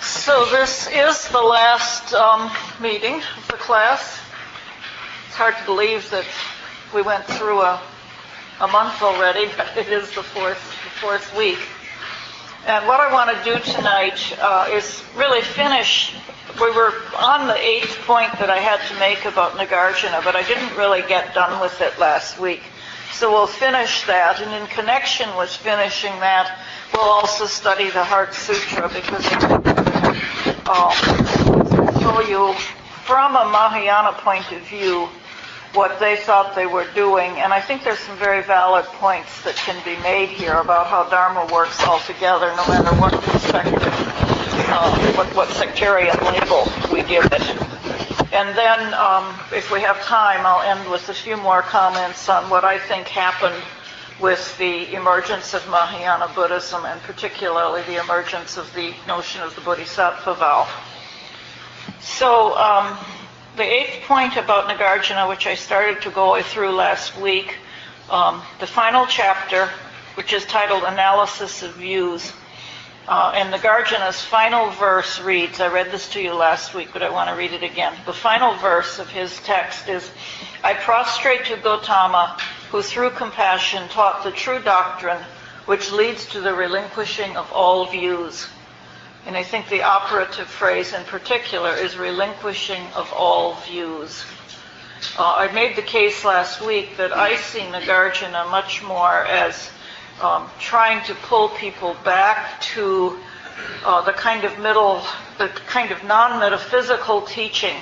So this is the last um, meeting of the class. It's hard to believe that we went through a, a month already, but it is the fourth, the fourth week. And what I want to do tonight uh, is really finish. We were on the eighth point that I had to make about Nagarjuna, but I didn't really get done with it last week. So we'll finish that, and in connection with finishing that, we'll also study the Heart Sutra because I'll show you from a Mahayana point of view what they thought they were doing. And I think there's some very valid points that can be made here about how Dharma works altogether, no matter what perspective, uh, what, what sectarian label we give it. And then, um, if we have time, I'll end with a few more comments on what I think happened with the emergence of Mahayana Buddhism and particularly the emergence of the notion of the Bodhisattva vow. So, um, the eighth point about Nagarjuna, which I started to go through last week, um, the final chapter, which is titled Analysis of Views, uh, and Nagarjuna's final verse reads, I read this to you last week, but I want to read it again. The final verse of his text is, I prostrate to Gotama, who through compassion taught the true doctrine, which leads to the relinquishing of all views. And I think the operative phrase in particular is relinquishing of all views. Uh, I made the case last week that I see Nagarjuna much more as um, trying to pull people back to uh, the kind of middle, the kind of non-metaphysical teaching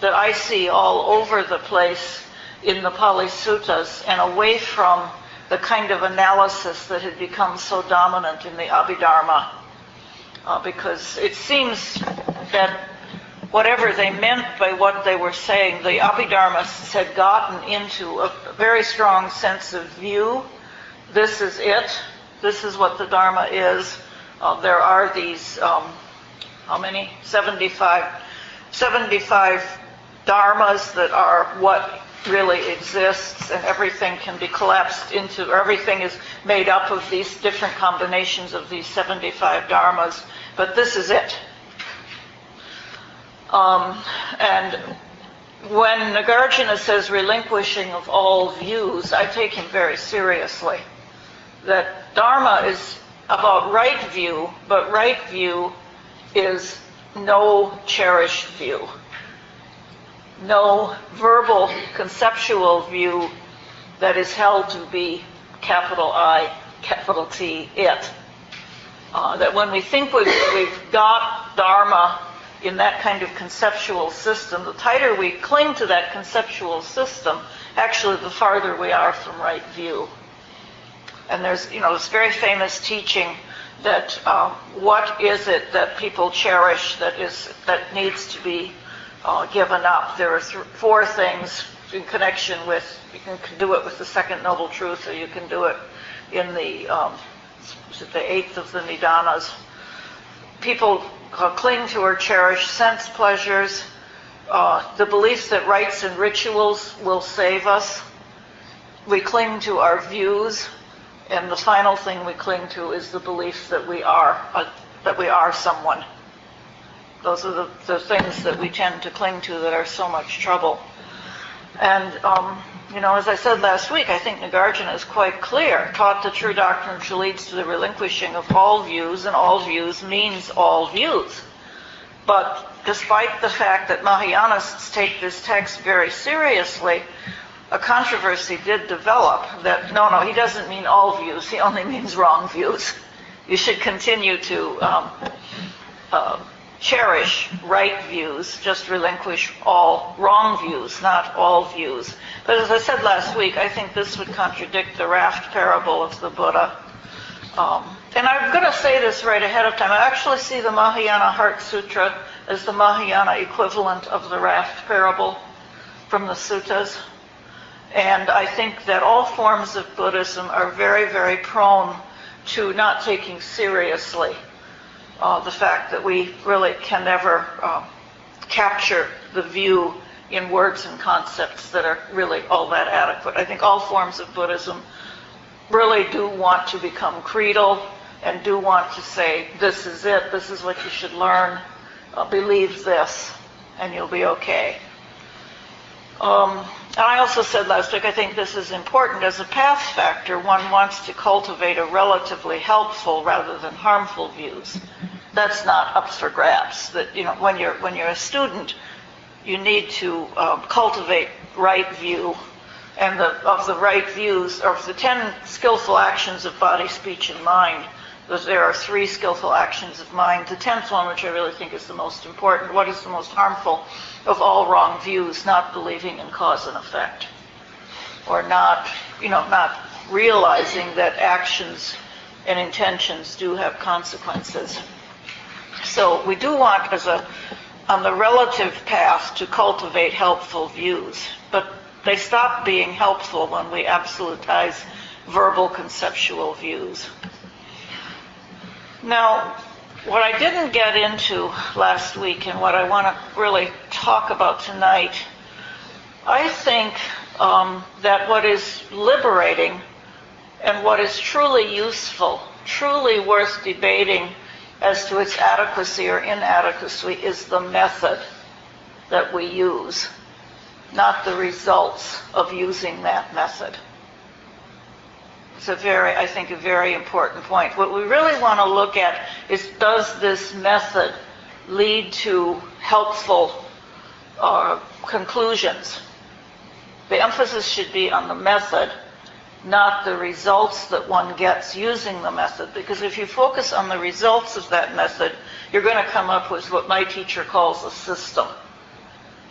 that I see all over the place in the Pali Suttas and away from the kind of analysis that had become so dominant in the Abhidharma. Uh, because it seems that whatever they meant by what they were saying, the Abhidharmists had gotten into a very strong sense of view. This is it. This is what the Dharma is. Uh, there are these, um, how many? 75, 75 dharmas that are what really exists and everything can be collapsed into, everything is made up of these different combinations of these 75 dharmas, but this is it. Um, and when Nagarjuna says relinquishing of all views, I take him very seriously. That Dharma is about right view, but right view is no cherished view no verbal conceptual view that is held to be capital I, capital T, it. Uh, that when we think we've, we've got Dharma in that kind of conceptual system, the tighter we cling to that conceptual system, actually the farther we are from right view. And there's, you know, this very famous teaching that uh, what is it that people cherish that is that needs to be uh, given up. There are th- four things in connection with, you can do it with the second noble truth, or you can do it in the, um, the eighth of the Nidanas. People uh, cling to or cherish sense pleasures, uh, the belief that rites and rituals will save us. We cling to our views, and the final thing we cling to is the belief that we are uh, that we are someone. Those are the, the things that we tend to cling to that are so much trouble. And, um, you know, as I said last week, I think Nagarjuna is quite clear. Taught the true doctrine which leads to the relinquishing of all views, and all views means all views. But despite the fact that Mahayanists take this text very seriously, a controversy did develop that no, no, he doesn't mean all views, he only means wrong views. You should continue to um, uh, cherish right views, just relinquish all wrong views, not all views. But as I said last week, I think this would contradict the raft parable of the Buddha. Um, and I'm going to say this right ahead of time. I actually see the Mahayana Heart Sutra as the Mahayana equivalent of the raft parable from the suttas. And I think that all forms of Buddhism are very, very prone to not taking seriously uh, the fact that we really can never uh, capture the view in words and concepts that are really all that adequate. I think all forms of Buddhism really do want to become creedal. and do want to say, this is it, this is what you should learn, uh, believe this, and you'll be okay. Um, and I also said last week, I think this is important. As a path factor, one wants to cultivate a relatively helpful rather than harmful views. That's not up for grabs. That you know, when you're when you're a student, you need to um, cultivate right view, and the, of the right views, or of the ten skillful actions of body, speech, and mind. There are three skillful actions of mind. The tenth one, which I really think is the most important, what is the most harmful? of all wrong views, not believing in cause and effect, or not, you know, not realizing that actions and intentions do have consequences. So we do want, as a on the relative path, to cultivate helpful views, but they stop being helpful when we absolutize verbal conceptual views. Now, what I didn't get into last week and what I want to really talk about tonight, I think um, that what is liberating and what is truly useful, truly worth debating as to its adequacy or inadequacy is the method that we use, not the results of using that method. It's a very, I think, a very important point. What we really want to look at is does this method lead to helpful uh, conclusions? The emphasis should be on the method, not the results that one gets using the method. Because if you focus on the results of that method, you're going to come up with what my teacher calls a system.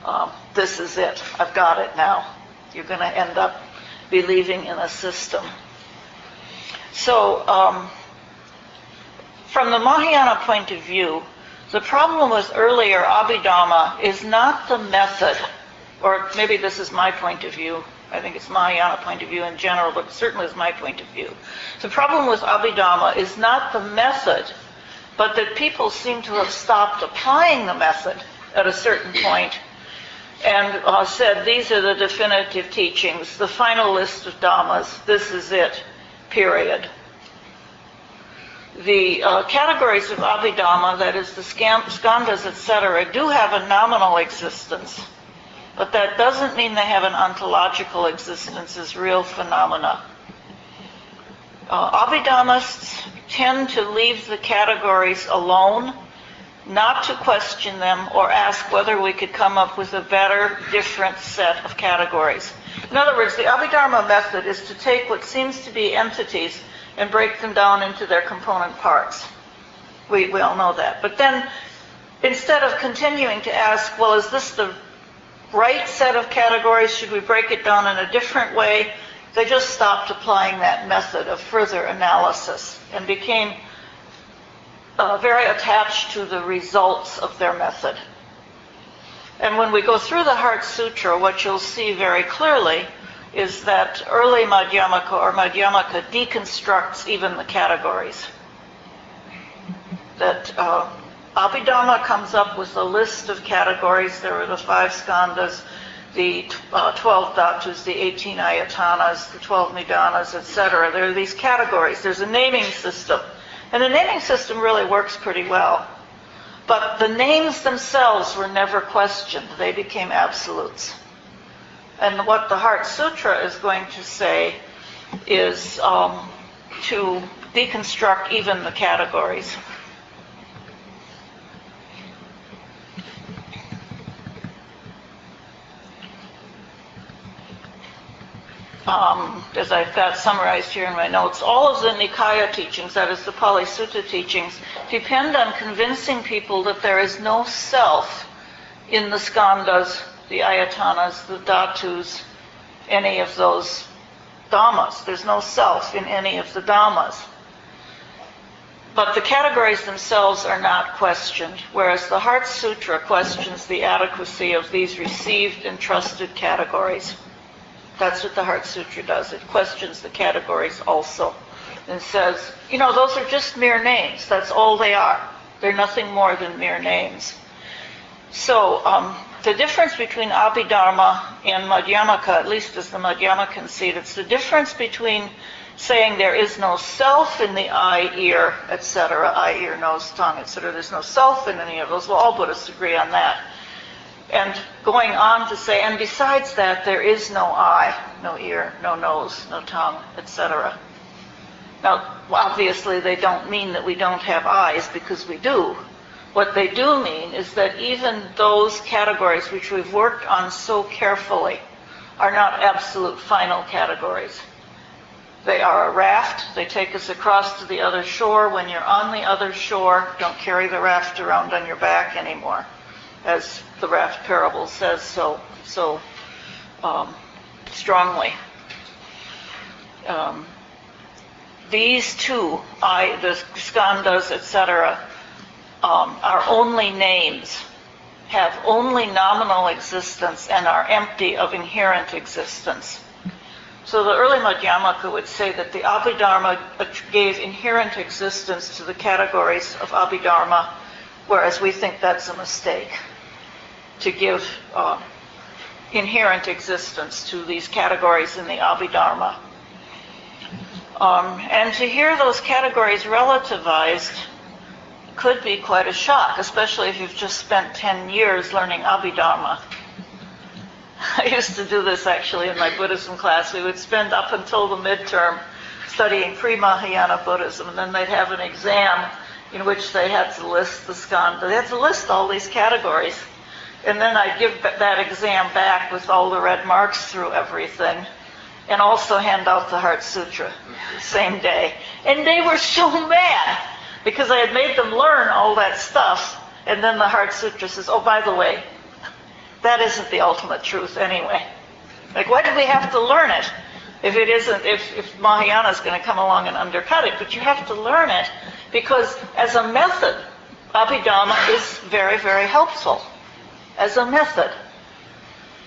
Um, this is it. I've got it now. You're going to end up believing in a system. So, um, from the Mahayana point of view, the problem with earlier Abhidharma is not the method, or maybe this is my point of view. I think it's Mahayana point of view in general, but certainly is my point of view. The problem with Abhidharma is not the method, but that people seem to have stopped applying the method at a certain point and uh, said, these are the definitive teachings, the final list of dhammas, this is it period. The uh, categories of Abhidhamma, that is the skandhas, etc., do have a nominal existence, but that doesn't mean they have an ontological existence as real phenomena. Uh, tend to leave the categories alone, not to question them or ask whether we could come up with a better, different set of categories. In other words, the Abhidharma method is to take what seems to be entities and break them down into their component parts. We, we all know that. But then, instead of continuing to ask, well, is this the right set of categories? Should we break it down in a different way? They just stopped applying that method of further analysis and became uh, very attached to the results of their method. And when we go through the Heart Sutra, what you'll see very clearly is that early Madhyamaka or Madhyamaka deconstructs even the categories. That uh, Abhidharma comes up with a list of categories. There are the five skandhas, the uh, 12 dhatus, the 18 ayatanas, the 12 nidanas, etc. There are these categories. There's a naming system. And the naming system really works pretty well. But the names themselves were never questioned. They became absolutes. And what the Heart Sutra is going to say is um, to deconstruct even the categories. Um, as I've got summarized here in my notes, all of the Nikaya teachings, that is the Pali Sutta teachings, depend on convincing people that there is no self in the skandhas, the ayatanas, the dhatus, any of those dhammas. There's no self in any of the dhammas. But the categories themselves are not questioned, whereas the Heart Sutra questions the adequacy of these received and trusted categories. That's what the Heart Sutra does. It questions the categories also and says, you know, those are just mere names. That's all they are. They're nothing more than mere names. So um, the difference between Abhidharma and Madhyamaka, at least as the Madhyamaka see it, it's the difference between saying there is no self in the eye, ear, etc., eye, ear, nose, tongue, etc. There's no self in any of those. Well, all Buddhists agree on that. And going on to say, and besides that, there is no eye, no ear, no nose, no tongue, etc. Now, obviously, they don't mean that we don't have eyes because we do. What they do mean is that even those categories which we've worked on so carefully are not absolute final categories. They are a raft. They take us across to the other shore. When you're on the other shore, don't carry the raft around on your back anymore, as the raft parable says so so um, strongly. Um, these two, I, the skandhas, etc., um, are only names, have only nominal existence, and are empty of inherent existence. So the early Madhyamaka would say that the Abhidharma gave inherent existence to the categories of Abhidharma, whereas we think that's a mistake to give uh, inherent existence to these categories in the Abhidharma. Um, and to hear those categories relativized could be quite a shock, especially if you've just spent 10 years learning Abhidharma. I used to do this actually in my Buddhism class. We would spend up until the midterm studying pre-Mahayana Buddhism, and then they'd have an exam in which they had to list the skandha. They had to list all these categories. And then I'd give that exam back with all the red marks through everything and also hand out the Heart Sutra same day. And they were so mad because I had made them learn all that stuff. And then the Heart Sutra says, oh, by the way, that isn't the ultimate truth anyway. Like, why did we have to learn it if it isn't, if, if Mahayana is going to come along and undercut it? But you have to learn it because as a method, Abhidharma is very, very helpful as a method.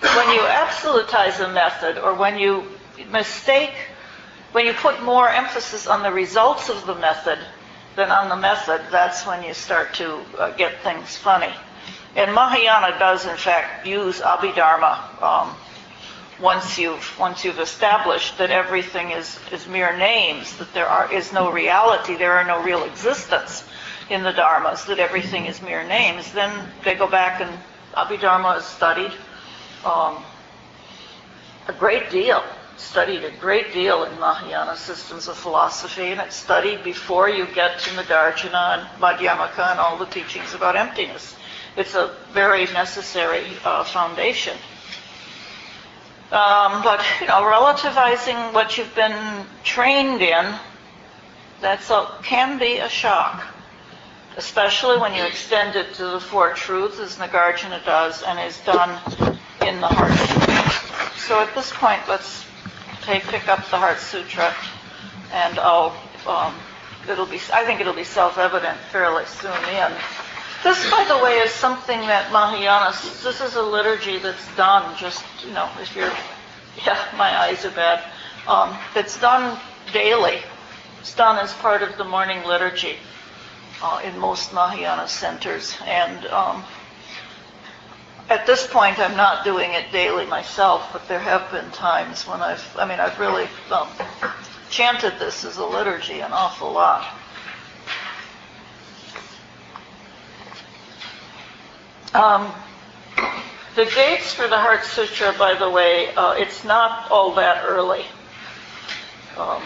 When you absolutize a method or when you mistake, when you put more emphasis on the results of the method than on the method, that's when you start to uh, get things funny. And Mahayana does, in fact, use Abhidharma um, once you've once you've established that everything is, is mere names, that there are, is no reality, there are no real existence in the dharmas, that everything is mere names. Then they go back and Abhidharma is studied um, a great deal, studied a great deal in Mahayana systems of philosophy, and it's studied before you get to Nagarjuna and Madhyamaka and all the teachings about emptiness. It's a very necessary uh, foundation. Um, but you know, relativizing what you've been trained in, that's a, can be a shock, especially when you extend it to the Four Truths, as Nagarjuna does, and is done in the Heart. Sutra. So at this point, let's take pick up the Heart Sutra, and I'll. Um, it'll be. I think it'll be self-evident fairly soon in. This, by the way, is something that Mahayana, this is a liturgy that's done just, you know, if you're, yeah, my eyes are bad. Um, it's done daily. It's done as part of the morning liturgy uh, in most Mahayana centers. And um, at this point, I'm not doing it daily myself, but there have been times when I've, I mean, I've really um, chanted this as a liturgy an awful lot. Um, the dates for the Heart Sutra, by the way, uh, it's not all that early. Um,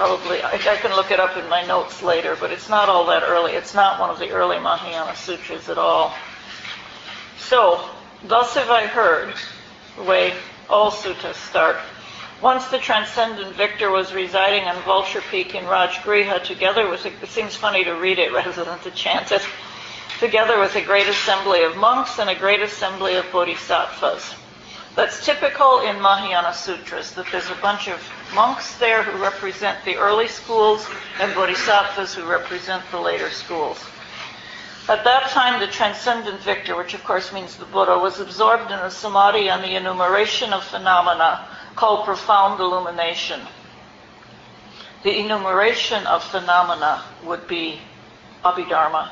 probably, I, I, can look it up in my notes later, but it's not all that early. It's not one of the early Mahayana sutras at all. So, thus have I heard, the way all suttas start. Once the transcendent victor was residing on Vulture Peak in Rajgriha together with, it seems funny to read it rather than to chant it together with a great assembly of monks and a great assembly of bodhisattvas. That's typical in Mahayana Sutras, that there's a bunch of monks there who represent the early schools and bodhisattvas who represent the later schools. At that time, the transcendent victor, which of course means the Buddha, was absorbed in a samadhi on the enumeration of phenomena called profound illumination. The enumeration of phenomena would be Abhidharma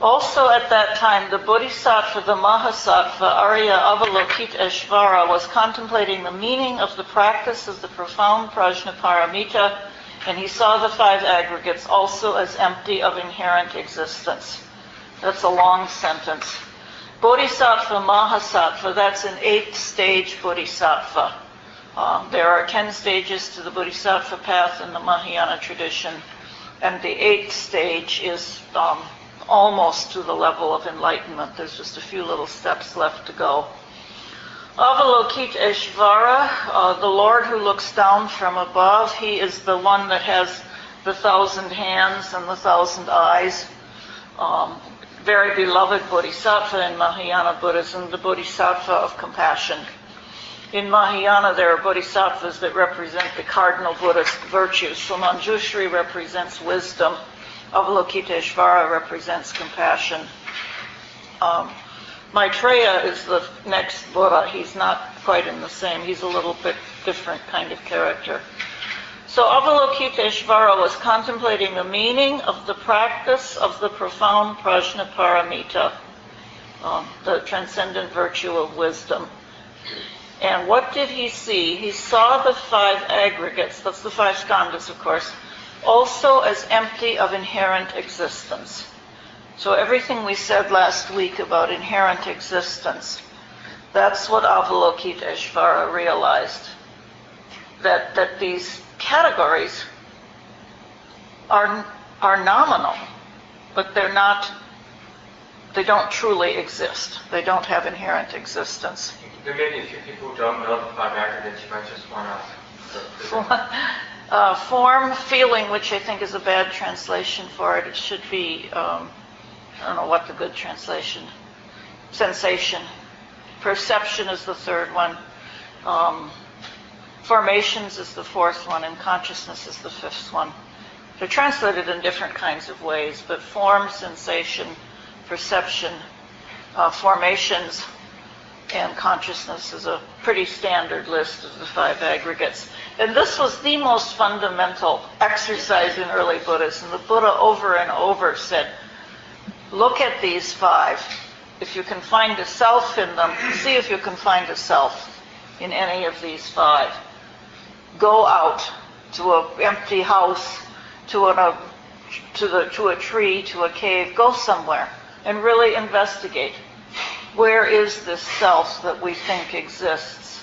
Also at that time, the Bodhisattva, the Mahasattva, Arya Avalokiteshvara, was contemplating the meaning of the practice of the profound Prajnaparamita, and he saw the five aggregates also as empty of inherent existence. That's a long sentence. Bodhisattva, Mahasattva, that's an eight-stage Bodhisattva. Um, there are ten stages to the Bodhisattva path in the Mahayana tradition, and the eighth stage is um, almost to the level of enlightenment. There's just a few little steps left to go. Avalokiteshvara, uh, the Lord who looks down from above, he is the one that has the thousand hands and the thousand eyes. Um, very beloved bodhisattva in Mahayana Buddhism, the bodhisattva of compassion. In Mahayana, there are bodhisattvas that represent the cardinal Buddhist virtues. So Manjushri represents wisdom. Avalokiteshvara represents compassion. Um, Maitreya is the next Buddha. He's not quite in the same. He's a little bit different kind of character. So Avalokiteshvara was contemplating the meaning of the practice of the profound prajnaparamita, um, the transcendent virtue of wisdom. And what did he see? He saw the five aggregates, that's the five skandhas, of course, also as empty of inherent existence. So everything we said last week about inherent existence, that's what Avalokiteshvara realized. That, that these categories are, are nominal, but they're not, they don't truly exist. They don't have inherent existence. There may be a few people who don't know the five aggregates. You might just want to. Uh, form, feeling, which I think is a bad translation for it. It should be, um, I don't know what the good translation. Sensation. Perception is the third one. Um, formations is the fourth one, and consciousness is the fifth one. They're translated in different kinds of ways, but form, sensation, perception, uh, formations, and consciousness is a pretty standard list of the five aggregates. And this was the most fundamental exercise in early Buddhism. The Buddha over and over said, look at these five. If you can find a self in them, see if you can find a self in any of these five. Go out to an empty house, to, an, a, to, the, to a tree, to a cave. Go somewhere and really investigate where is this self that we think exists?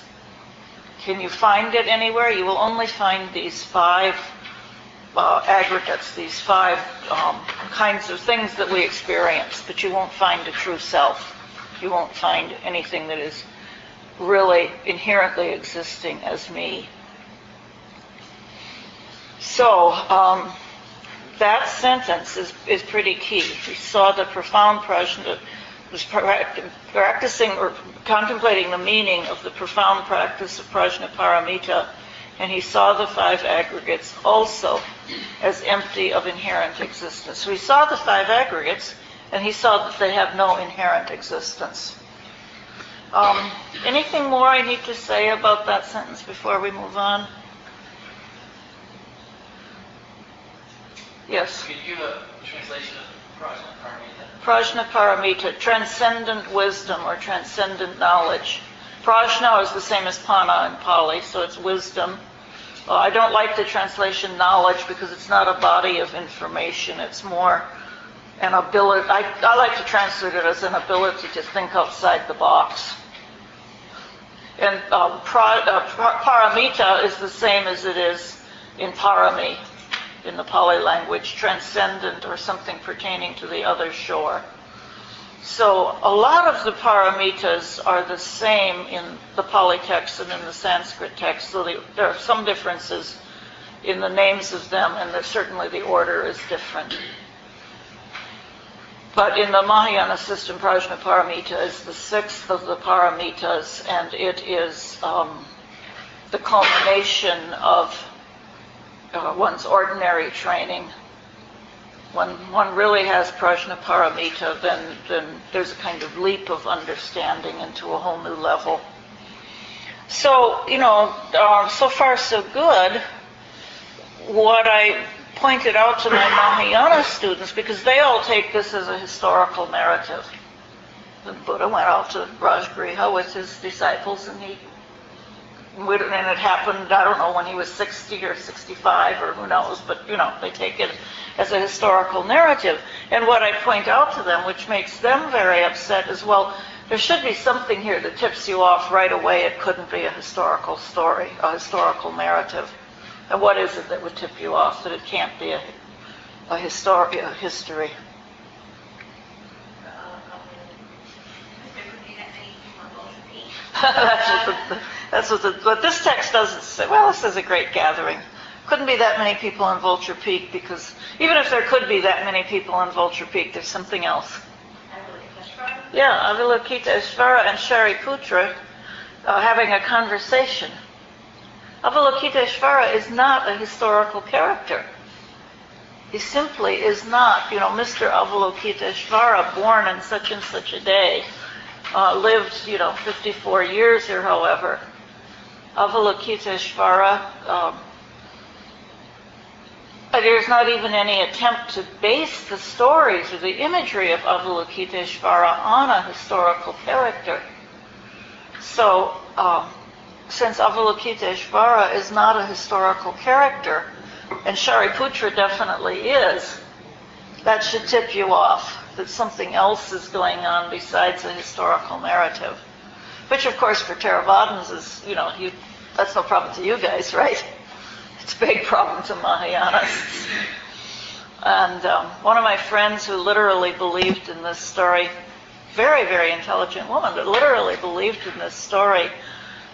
Can you find it anywhere? You will only find these five uh, aggregates, these five um, kinds of things that we experience, but you won't find a true self. You won't find anything that is really inherently existing as me. So, um, that sentence is, is pretty key. We saw the profound prajna was practicing or contemplating the meaning of the profound practice of prajnaparamita, and he saw the five aggregates also as empty of inherent existence. So he saw the five aggregates, and he saw that they have no inherent existence. Um, anything more I need to say about that sentence before we move on? Yes. You give a translation of Prajnaparamita? Transcendent wisdom or transcendent knowledge. Prajna is the same as Panna in Pali, so it's wisdom. Well, I don't like the translation knowledge because it's not a body of information. It's more an ability. I, I like to translate it as an ability to think outside the box. And um, pra, uh, paramita is the same as it is in parami in the Pali language, transcendent or something pertaining to the other shore. So a lot of the paramitas are the same in the Pali text and in the Sanskrit text, so there are some differences in the names of them, and certainly the order is different. But in the Mahayana system, Prajnaparamita is the sixth of the paramitas, and it is um, the culmination of uh, one's ordinary training. When one really has prajnaparamita, then, then there's a kind of leap of understanding into a whole new level. So, you know, uh, so far so good. What I pointed out to my Mahayana students because they all take this as a historical narrative. The Buddha went out to Rajgriha with his disciples and he and it happened, I don't know, when he was 60 or 65 or who knows, but you know, they take it as a historical narrative. And what I point out to them, which makes them very upset, is well, there should be something here that tips you off right away. It couldn't be a historical story, a historical narrative. And what is it that would tip you off that it can't be a, a, histori- a history? that's what the, that's what the, but this text doesn't say. Well, this is a great gathering. Couldn't be that many people in Vulture Peak because even if there could be that many people in Vulture Peak, there's something else. Yeah, Avalokiteshvara and Shariputra uh, having a conversation. Avalokiteshvara is not a historical character. He simply is not, you know, Mr. Avalokiteshvara, born on such and such a day, uh, lived, you know, 54 years or however. Avalokiteshvara, um, there's not even any attempt to base the stories or the imagery of Avalokiteshvara on a historical character. So, um, since Avalokiteshvara is not a historical character, and Shariputra definitely is, that should tip you off that something else is going on besides a historical narrative. Which, of course, for Theravadins is, you know, you, that's no problem to you guys, right? It's a big problem to Mahayanists. And um, one of my friends who literally believed in this story, very, very intelligent woman, but literally believed in this story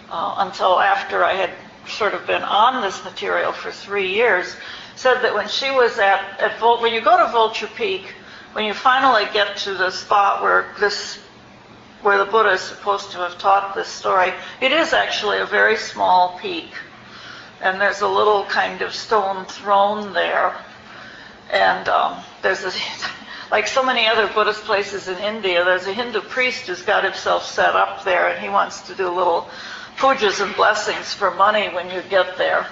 uh, until after I had sort of been on this material for three years, said that when she was at, at Vul- when you go to Vulture Peak, when you finally get to the spot where this where the Buddha is supposed to have taught this story, it is actually a very small peak. And there's a little kind of stone throne there. And um, there's a, like so many other Buddhist places in India, there's a Hindu priest who's got himself set up there and he wants to do little pujas and blessings for money when you get there.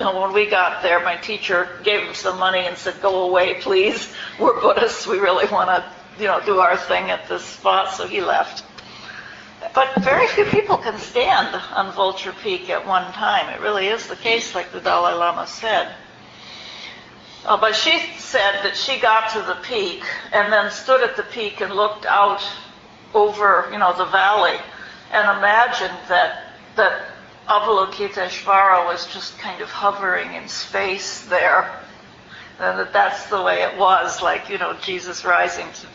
You know, when we got there, my teacher gave him some money and said, "Go away, please. We're Buddhists. We really want to, you know, do our thing at this spot." So he left. But very few people can stand on Vulture Peak at one time. It really is the case, like the Dalai Lama said. Uh, but she said that she got to the peak and then stood at the peak and looked out over, you know, the valley and imagined that that Avalokiteshvara was just kind of hovering in space there. And that that's the way it was, like, you know, Jesus rising to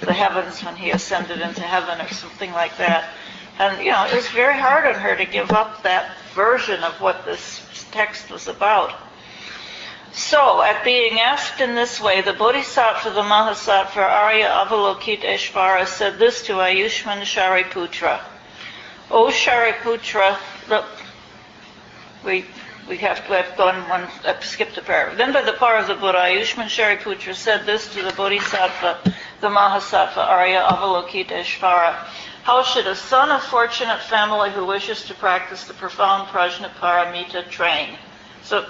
the heavens when he ascended into heaven or something like that. And, you know, it was very hard on her to give up that version of what this text was about. So, at being asked in this way, the Bodhisattva, the Mahasattva, Arya Avalokiteshvara said this to Ayushman Shariputra. O Shariputra, look, we, we have to have gone one, uh, skipped a paragraph. Then by the power of the Buddha, Ayushman Shariputra said this to the Bodhisattva, the Mahasattva, Arya Avalokiteshvara. How should a son of fortunate family who wishes to practice the profound Prajnaparamita train? So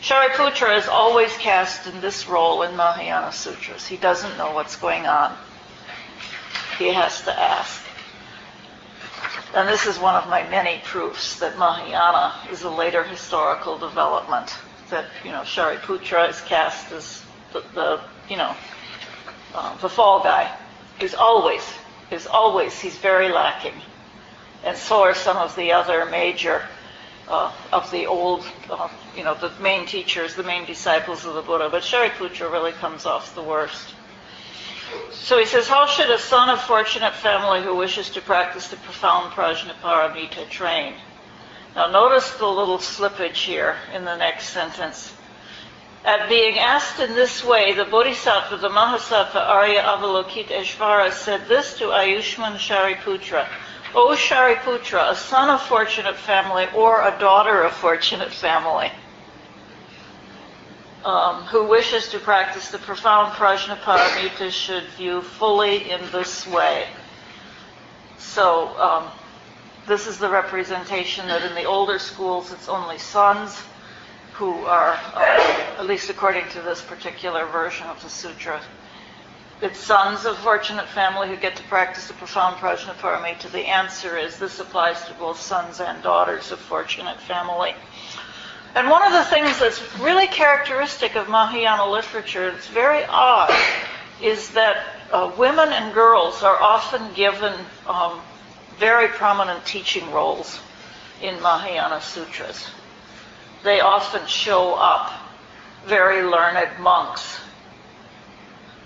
Shariputra is always cast in this role in Mahayana Sutras. He doesn't know what's going on. He has to ask. And this is one of my many proofs that Mahayana is a later historical development. That, you know, Shariputra is cast as the, the you know, uh, the fall guy. He's always, is always, he's very lacking. And so are some of the other major uh, of the old, uh, you know, the main teachers, the main disciples of the Buddha. But Shariputra really comes off the worst. So he says, how should a son of fortunate family who wishes to practice the profound prajnaparamita train? Now notice the little slippage here in the next sentence. At being asked in this way, the Bodhisattva, the Mahasattva Arya Avalokiteshvara said this to Ayushman Shariputra. O Shariputra, a son of fortunate family or a daughter of fortunate family, um, who wishes to practice the profound prajnaparamita should view fully in this way. So um, this is the representation that in the older schools it's only sons, who are, uh, at least according to this particular version of the sutra, it's sons of fortunate family who get to practice the profound prajnaparamita. The answer is this applies to both sons and daughters of fortunate family. And one of the things that's really characteristic of Mahayana literature, it's very odd, is that uh, women and girls are often given um, very prominent teaching roles in Mahayana sutras. They often show up very learned monks.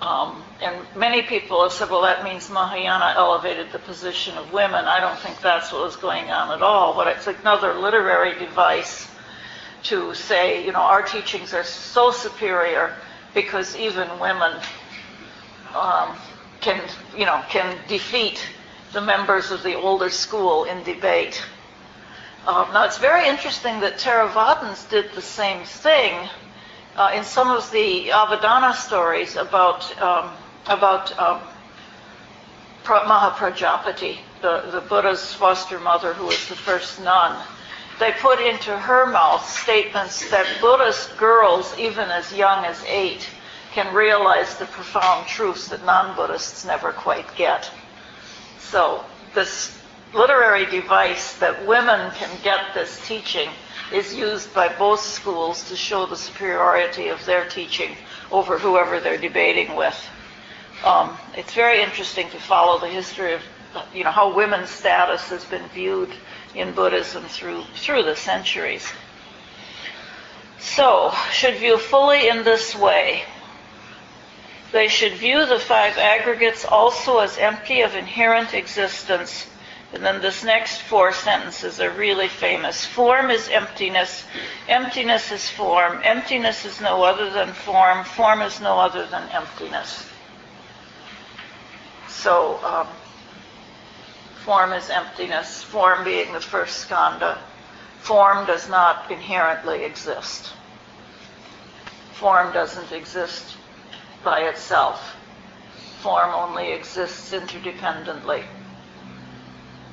Um, and many people have said, well, that means Mahayana elevated the position of women. I don't think that's what was going on at all, but it's another literary device to say, you know, our teachings are so superior because even women um, can, you know, can defeat the members of the older school in debate. Um, now, it's very interesting that Theravadins did the same thing uh, in some of the Avadana stories about um, about um, Mahaprajapati, the, the Buddha's foster mother, who was the first nun. They put into her mouth statements that Buddhist girls, even as young as eight, can realize the profound truths that non-Buddhists never quite get. So this literary device that women can get this teaching is used by both schools to show the superiority of their teaching over whoever they're debating with. Um, it's very interesting to follow the history of, you know, how women's status has been viewed in Buddhism through through the centuries. So, should view fully in this way. They should view the five aggregates also as empty of inherent existence. And then this next four sentences are really famous. Form is emptiness. Emptiness is form. Emptiness is no other than form. Form is no other than emptiness. So, um, form is emptiness. Form being the first skandha. Form does not inherently exist. Form doesn't exist by itself. Form only exists interdependently.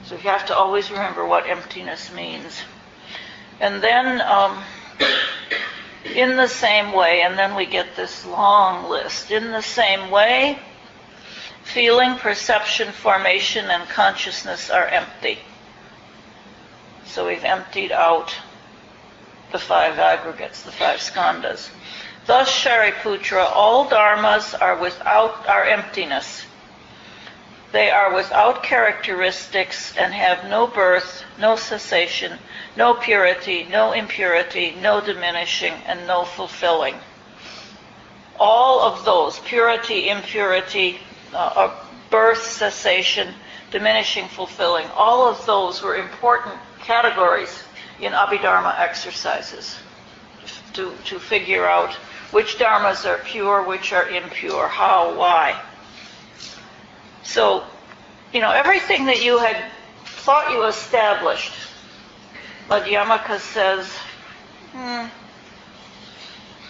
So you have to always remember what emptiness means. And then, um, in the same way, and then we get this long list. In the same way, feeling, perception, formation, and consciousness are empty. So we've emptied out the five aggregates, the five skandhas. Thus, Shariputra, all dharmas are without our emptiness. They are without characteristics and have no birth, no cessation, no purity, no impurity, no diminishing, and no fulfilling. All of those, purity, impurity, uh, birth, cessation, diminishing, fulfilling, all of those were important categories in Abhidharma exercises to, to figure out which dharmas are pure, which are impure, how, why. So, you know, everything that you had thought you established, Madhyamaka says, hmm,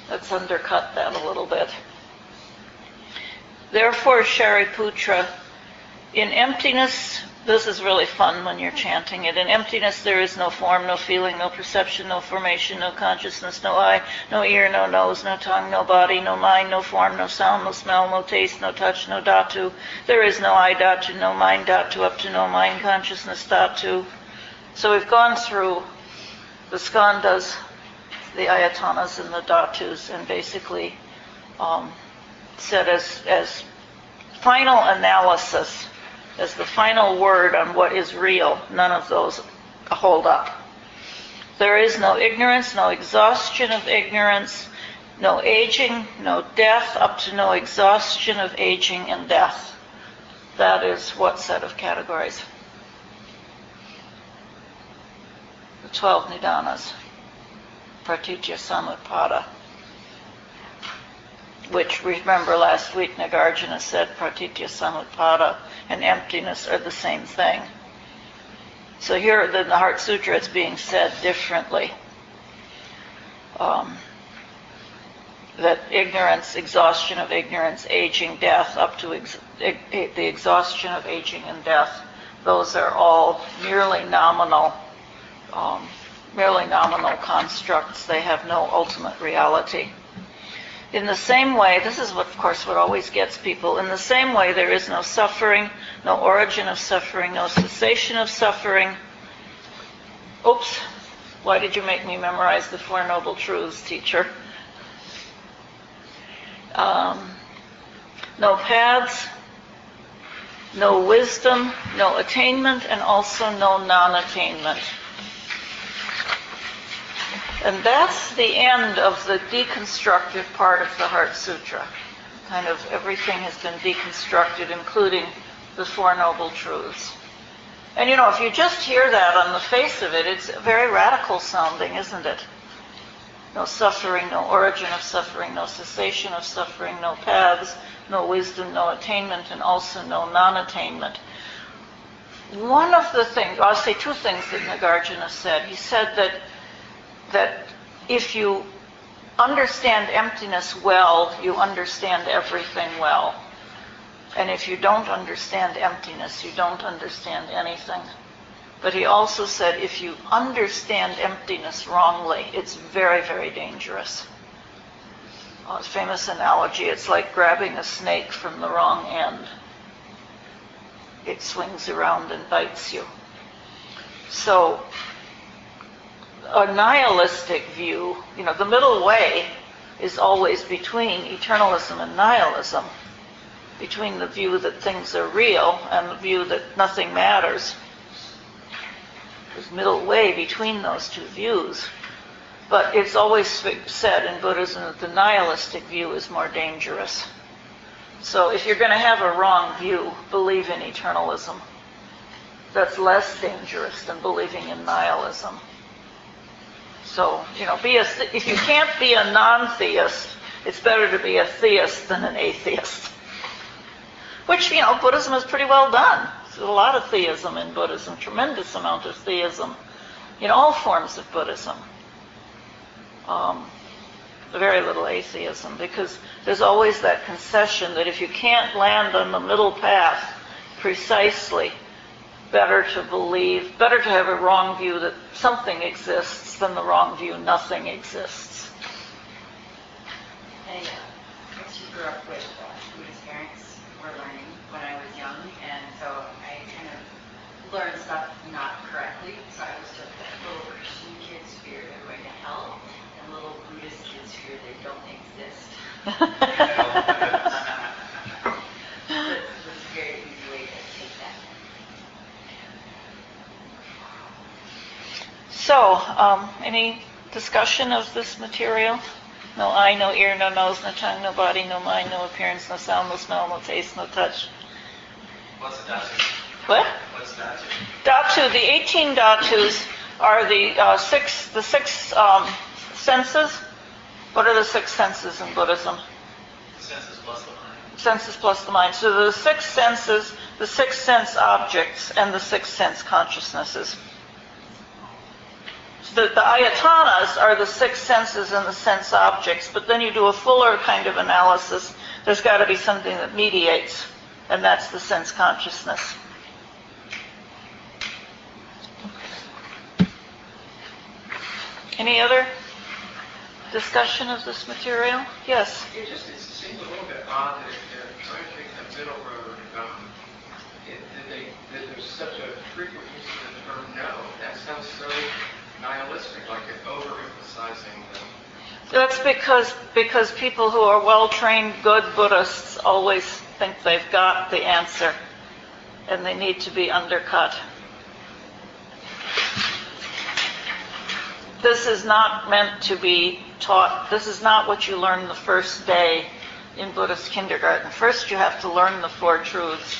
let's undercut that a little bit. Therefore, Shariputra, in emptiness this is really fun when you're chanting it. In emptiness, there is no form, no feeling, no perception, no formation, no consciousness, no eye, no ear, no nose, no tongue, no body, no mind, no form, no sound, no smell, no taste, no touch, no dhatu. There is no eye dhatu, no mind dhatu, up to no mind consciousness dhatu. So we've gone through the skandhas, the ayatanas, and the dhatus, and basically um, said as, as final analysis as the final word on what is real, none of those hold up. There is no ignorance, no exhaustion of ignorance, no aging, no death, up to no exhaustion of aging and death. That is what set of categories? The 12 nidanas, pratitya samutpada which remember last week Nagarjuna said pratitya samutpada and emptiness are the same thing. So here the Heart Sutra it's being said differently. Um, that ignorance, exhaustion of ignorance, aging, death, up to ex- the exhaustion of aging and death, those are all merely nominal um, merely nominal constructs. They have no ultimate reality. In the same way, this is what, of course, what always gets people. In the same way, there is no suffering, no origin of suffering, no cessation of suffering. Oops, why did you make me memorize the Four Noble Truths, teacher? Um, no paths, no wisdom, no attainment, and also no non-attainment. And that's the end of the deconstructive part of the Heart Sutra. Kind of everything has been deconstructed, including the Four Noble Truths. And you know, if you just hear that on the face of it, it's very radical sounding, isn't it? No suffering, no origin of suffering, no cessation of suffering, no paths, no wisdom, no attainment, and also no non-attainment. One of the things, I'll say two things that Nagarjuna said. He said that that if you understand emptiness well, you understand everything well. And if you don't understand emptiness, you don't understand anything. But he also said if you understand emptiness wrongly, it's very, very dangerous. Famous analogy, it's like grabbing a snake from the wrong end. It swings around and bites you. So a nihilistic view, you know, the middle way is always between eternalism and nihilism, between the view that things are real and the view that nothing matters. There's middle way between those two views. But it's always said in Buddhism that the nihilistic view is more dangerous. So if you're going to have a wrong view, believe in eternalism. That's less dangerous than believing in nihilism. So, you know, be a, if you can't be a non-theist, it's better to be a theist than an atheist. Which, you know, Buddhism is pretty well done. There's a lot of theism in Buddhism, tremendous amount of theism in all forms of Buddhism. Um, very little atheism because there's always that concession that if you can't land on the middle path precisely, better to believe, better to have a wrong view that something exists than the wrong view nothing exists. I actually grew up with uh, Buddhist parents were learning when I was young, and so I kind of learned stuff not correctly. So I was told that little Christian kids fear they're going to hell, and little Buddhist kids fear they don't exist. That's a very easy way to take that. So, um, any discussion of this material? No eye, no ear, no nose, no tongue, no body, no mind, no appearance, no sound, no smell, no taste, no touch. What's Dhatu? What? What's Dhatu? Dhatu, the 18 dhatus are the uh, six, the six um, senses. What are the six senses in Buddhism? Senses plus the mind. Senses plus the mind. So the six senses, the six sense objects, and the six sense consciousnesses. The, the ayatanas are the six senses and the sense objects, but then you do a fuller kind of analysis. There's got to be something that mediates, and that's the sense consciousness. Any other discussion of this material? Yes. It just it seems a little bit odd that if they're trying to take middle road, um, it, that they that there's such a frequent use of the term no. That sounds so nihilistic, like overemphasizing the. That's because because people who are well trained, good Buddhists always think they've got the answer, and they need to be undercut. This is not meant to be taught. This is not what you learn the first day in Buddhist kindergarten. First, you have to learn the Four Truths.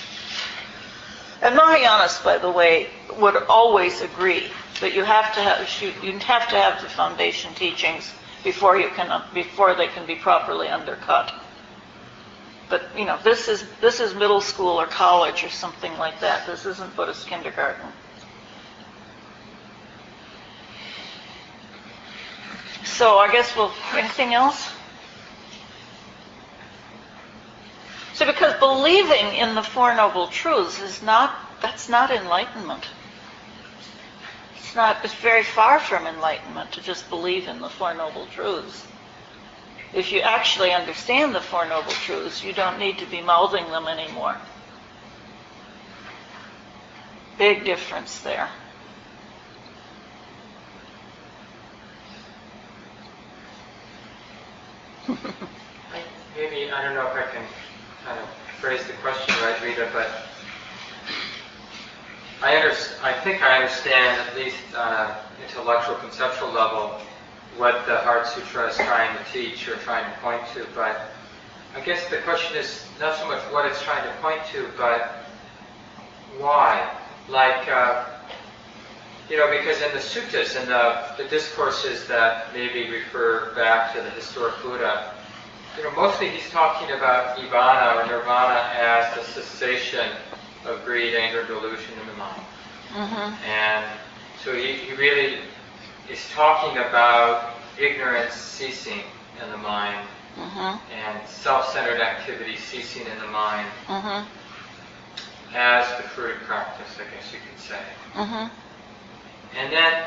And Mahayanas, by the way, would always agree that you have to have you have to have the foundation teachings before you can before they can be properly undercut. But you know, this is this is middle school or college or something like that. This isn't Buddhist kindergarten. So I guess we'll anything else? So because believing in the Four Noble Truths is not that's not enlightenment. It's It's not, it's very far from enlightenment to just believe in the Four Noble Truths. If you actually understand the Four Noble Truths, you don't need to be mouthing them anymore. Big difference there. Maybe, I don't know if I can kind of phrase the question right, Rita, but I under, I think I understand, at least on an intellectual, conceptual level, what the Heart Sutra is trying to teach or trying to point to, but I guess the question is not so much what it's trying to point to, but why? Like, uh, you know, because in the suttas and the, the discourses that maybe refer back to the historic Buddha, you know, mostly he's talking about nibbana or nirvana as the cessation of greed, anger, delusion in the mind. Mm-hmm. And so he, he really is talking about ignorance ceasing in the mind Mm-hmm. and self-centered activity ceasing in the mind Mm-hmm. as the fruit of practice, I guess you could say. Mm-hmm. And then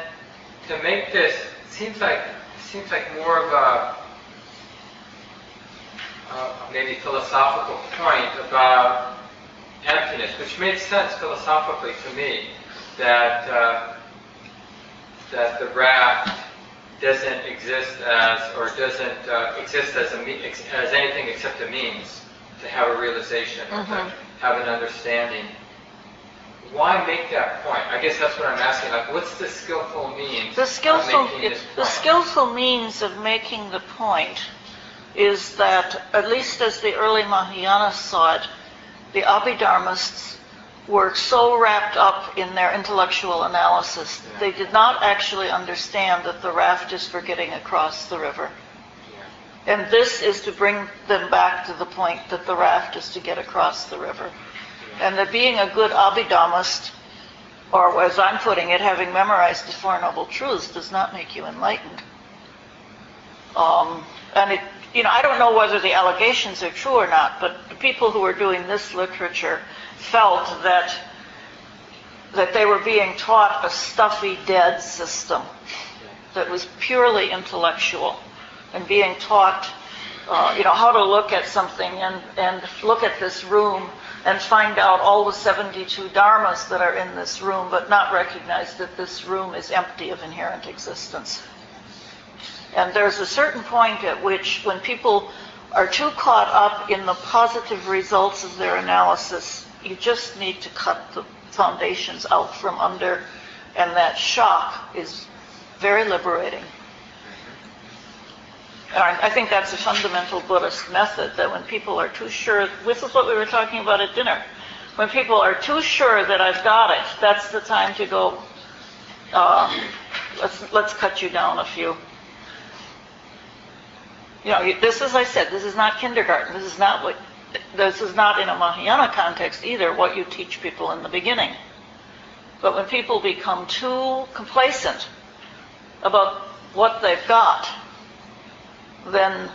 to make this seems like seems like more of a uh, maybe philosophical point about emptiness, which makes sense philosophically to me that uh, that the raft doesn't exist as or doesn't uh, exist as a as anything except a means to have a realization or Mhm. to have an understanding. Why make that point? I guess that's what I'm asking. Like, what's the skillful means The skillful, the skillful means of making the point is that, at least as the early Mahayana saw it, the Abhidharmists were so wrapped up in their intellectual analysis, Yeah. they did not actually understand that the raft is for getting across the river. Yeah. And this is to bring them back to the point that the raft is to get across the river. And that being a good Abhidharmist, or as I'm putting it, having memorized the Four Noble Truths, does not make you enlightened. Um, and it, you know, I don't know whether the allegations are true or not, but the people who were doing this literature felt that that they were being taught a stuffy, dead system that was purely intellectual and being taught, uh, you know, how to look at something and, and look at this room and find out all the 72 dharmas that are in this room, but not recognize that this room is empty of inherent existence. And there's a certain point at which, when people are too caught up in the positive results of their analysis, you just need to cut the foundations out from under, and that shock is very liberating. I think that's a fundamental Buddhist method that when people are too sure, this is what we were talking about at dinner. When people are too sure that I've got it, that's the time to go, uh, let's, let's cut you down a few. You know, this, as I said, this is not kindergarten. This is not what, this is not in a Mahayana context either, what you teach people in the beginning. But when people become too complacent about what they've got, then,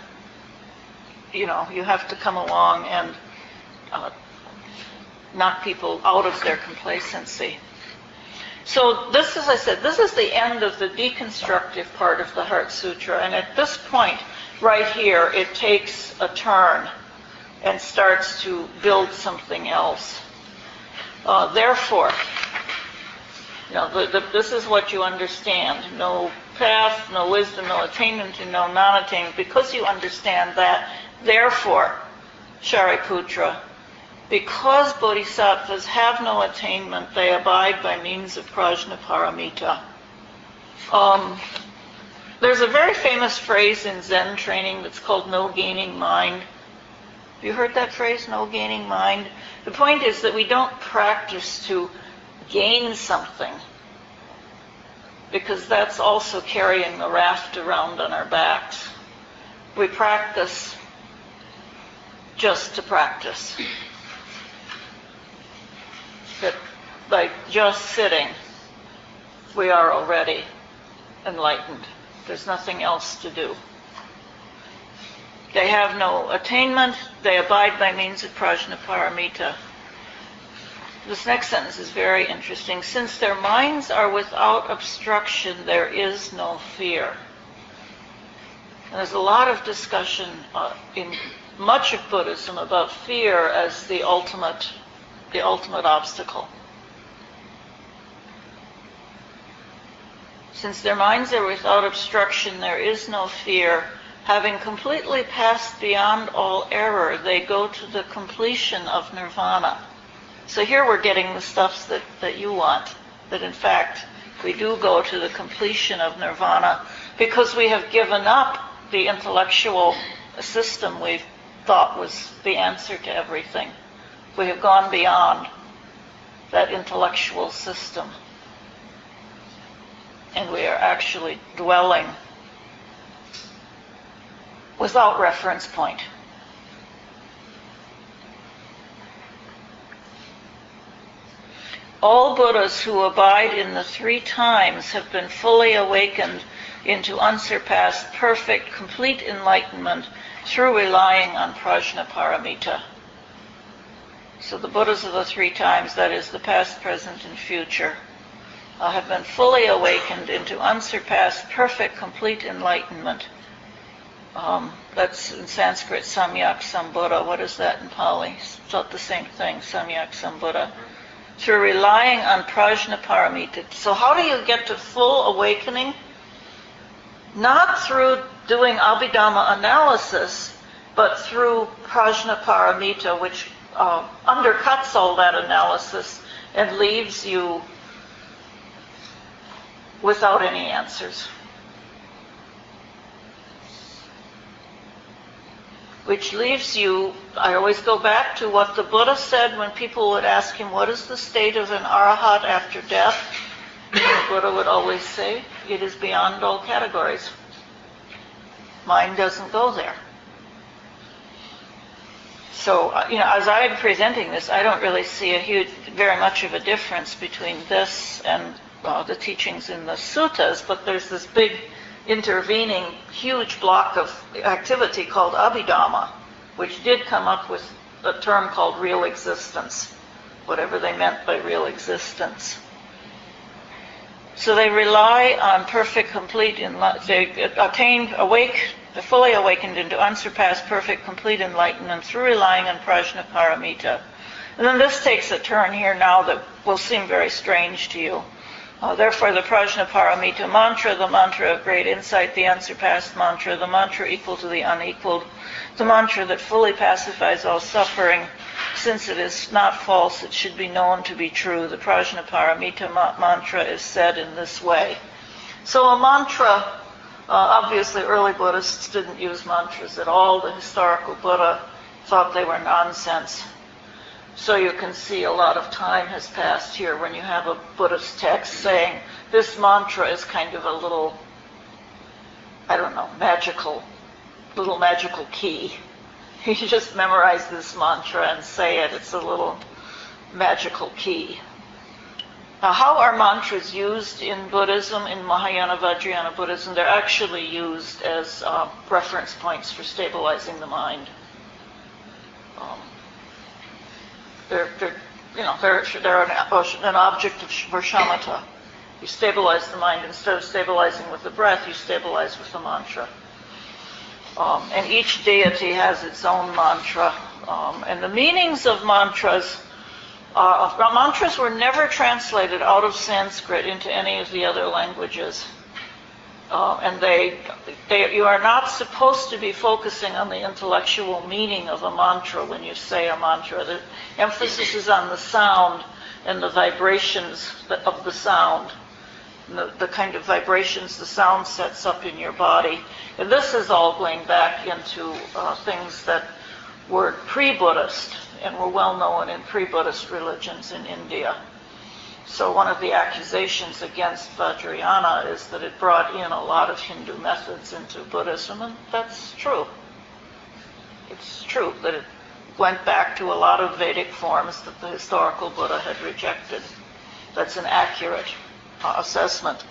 you know, you have to come along and uh, knock people out of their complacency. So this, as I said, this is the end of the deconstructive part of the Heart Sutra, and at this point, right here, it takes a turn and starts to build something else. Uh, therefore, you know, the, the, this is what you understand. No path, no wisdom, no attainment, and no non-attainment. Because you understand that, therefore, Shariputra, because bodhisattvas have no attainment, they abide by means of prajnaparamita. Um, there's a very famous phrase in Zen training that's called no gaining mind. Have you heard that phrase, no gaining mind? The point is that we don't practice to gain something because that's also carrying the raft around on our backs. We practice just to practice. That by just sitting, we are already enlightened. There's nothing else to do. They have no attainment. They abide by means of prajnaparamita. this next sentence is very interesting. Since their minds are without obstruction, there is no fear. And there's a lot of discussion uh, in much of Buddhism about fear as the ultimate, the ultimate obstacle. Since their minds are without obstruction, there is no fear. Having completely passed beyond all error, they go to the completion of nirvana. So here we're getting the stuff that, that you want, that in fact we do go to the completion of nirvana because we have given up the intellectual system we thought was the answer to everything. We have gone beyond that intellectual system. And we are actually dwelling without reference point. All Buddhas who abide in the three times have been fully awakened into unsurpassed, perfect, complete enlightenment through relying on prajnaparamita. So the Buddhas of the three times, that is the past, present, and future, uh, have been fully awakened into unsurpassed, perfect, complete enlightenment. Um, that's in Sanskrit, Samyak Sambuddha. What is that in Pali? It's not the same thing, Samyak Sambuddha. Through relying on prajnaparamita. So how do you get to full awakening? Not through doing Abhidhamma analysis, but through prajnaparamita, which uh, undercuts all that analysis and leaves you without any answers. Which leaves you, I always go back to what the Buddha said when people would ask him, What is the state of an arahat after death? The Buddha would always say, It is beyond all categories. Mine doesn't go there. So, uh, you know, as I'm presenting this, I don't really see a huge, very much of a difference between this and uh, the teachings in the suttas, but there's this big intervening huge block of activity called Abhidhamma, which did come up with a term called real existence, whatever they meant by real existence. So they rely on perfect, complete, enli- they attain, awake, they're fully awakened into unsurpassed, perfect, complete enlightenment through relying on prajnaparamita. And then this takes a turn here now that will seem very strange to you. Uh, therefore, the prajnaparamita mantra, the mantra of great insight, the unsurpassed mantra, the mantra equal to the unequaled, the mantra that fully pacifies all suffering, since it is not false, it should be known to be true. The prajnaparamita ma- mantra is said in this way. So a mantra, uh, obviously early Buddhists didn't use mantras at all. The historical Buddha thought they were nonsense. So you can see a lot of time has passed here when you have a Buddhist text saying this mantra is kind of a little, I don't know, magical, little magical key. You just memorize this mantra and say it. It's a little magical key. Now, how are mantras used in Buddhism, in Mahayana Vajrayana Buddhism? They're actually used as uh, reference points for stabilizing the mind. Um, they're, they're, you know, they're, they're an, an object of, shamatha. You stabilize the mind instead of stabilizing with the breath, you stabilize with the mantra. Um, and each deity has its own mantra. Um, and the meanings of mantras, uh, mantras were never translated out of Sanskrit into any of the other languages. Uh, and they, they, you are not supposed to be focusing on the intellectual meaning of a mantra when you say a mantra. The emphasis is on the sound and the vibrations of the sound, the, the kind of vibrations the sound sets up in your body. And this is all going back into uh, things that were pre-Buddhist and were well known in pre-Buddhist religions in India. So one of the accusations against Vajrayana is that it brought in a lot of Hindu methods into Buddhism, and that's true. It's true that it went back to a lot of Vedic forms that the historical Buddha had rejected. That's an accurate assessment.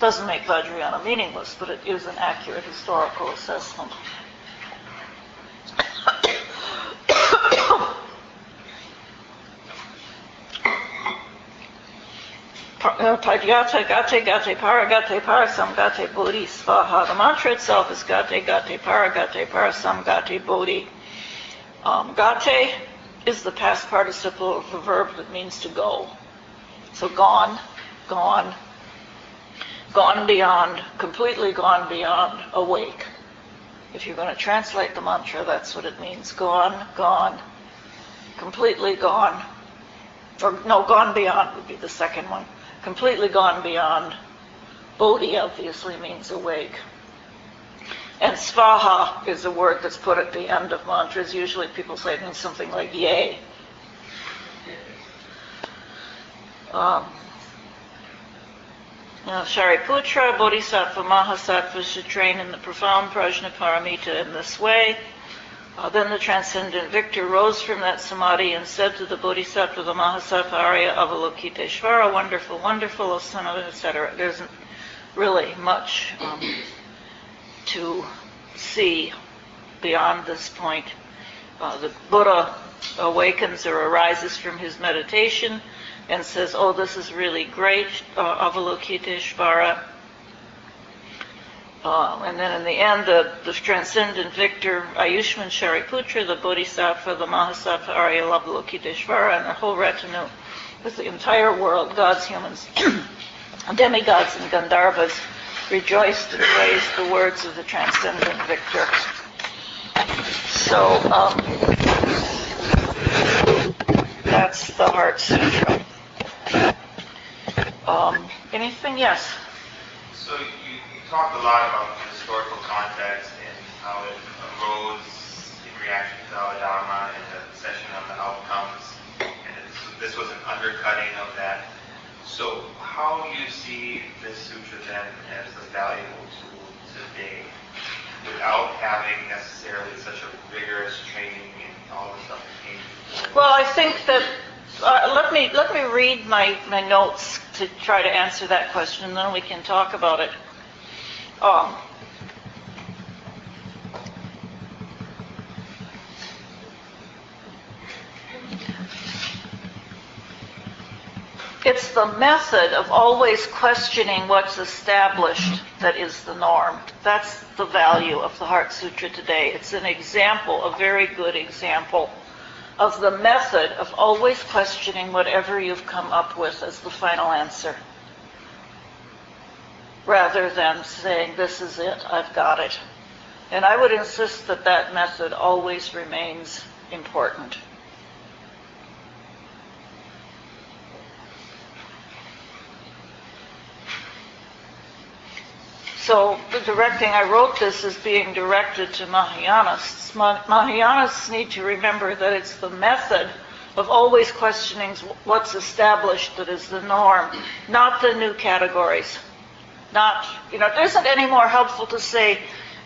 Doesn't make Vajrayana meaningless, but it is an accurate historical assessment. Par- uh, Gate, Gate, Para, Gate, Para, Sam, Gate, Bodhi, Svaha. The mantra itself is Gate, Gate, Para, Gate, Para, Sam, Gate, Bodhi. Um, Gate is the past participle of the verb that means to go. So gone, gone, gone beyond, completely gone beyond, awake. If you're going to translate the mantra, that's what it means. Gone, gone, completely gone. Or no, gone beyond would be the second one. Completely gone beyond. Bodhi obviously means awake. And svaha is a word that's put at the end of mantras. Usually people say it means something like yay. Um, now, Shariputra, Bodhisattva, Mahasattva should train in the profound Prajnaparamita in this way. Uh, then the transcendent victor rose from that samadhi and said to the Bodhisattva, the Mahasattva Arya Avalokiteshvara, wonderful, wonderful, O son of, etc. There isn't really much um, to see beyond this point. Uh, the Buddha awakens or arises from his meditation and says, oh, this is really great, uh, Avalokiteshvara. Uh, and then in the end, the, the transcendent victor, Ayushman Shariputra, the Bodhisattva, the Mahasattva, Arya Avalokiteshvara, and the whole retinue with the entire world, gods, humans, demigods, and Gandharvas, rejoiced and praised the words of the transcendent victor. So, um, that's the Heart Sutra. Um, anything? Yes. So you talked a lot about the historical context and how it arose in reaction to Dharma and the session on the outcomes, and this, was an undercutting of that. So how do you see this sutra then as a valuable tool today, without having necessarily such a rigorous training and all the stuff that came? Well, I think that uh, let me let me read my, my notes to try to answer that question, and then we can talk about it. Um, it's the method of always questioning what's established that is the norm. That's the value of the Heart Sutra today. It's an example, a very good example of the method of always questioning whatever you've come up with as the final answer. Rather than saying, this is it, I've got it. And I would insist that that method always remains important. So the directing, I wrote this is being directed to Mahayanists. Mahayanists need to remember that it's the method of always questioning what's established that is the norm, not the new categories. Not, you know, it isn't any more helpful to say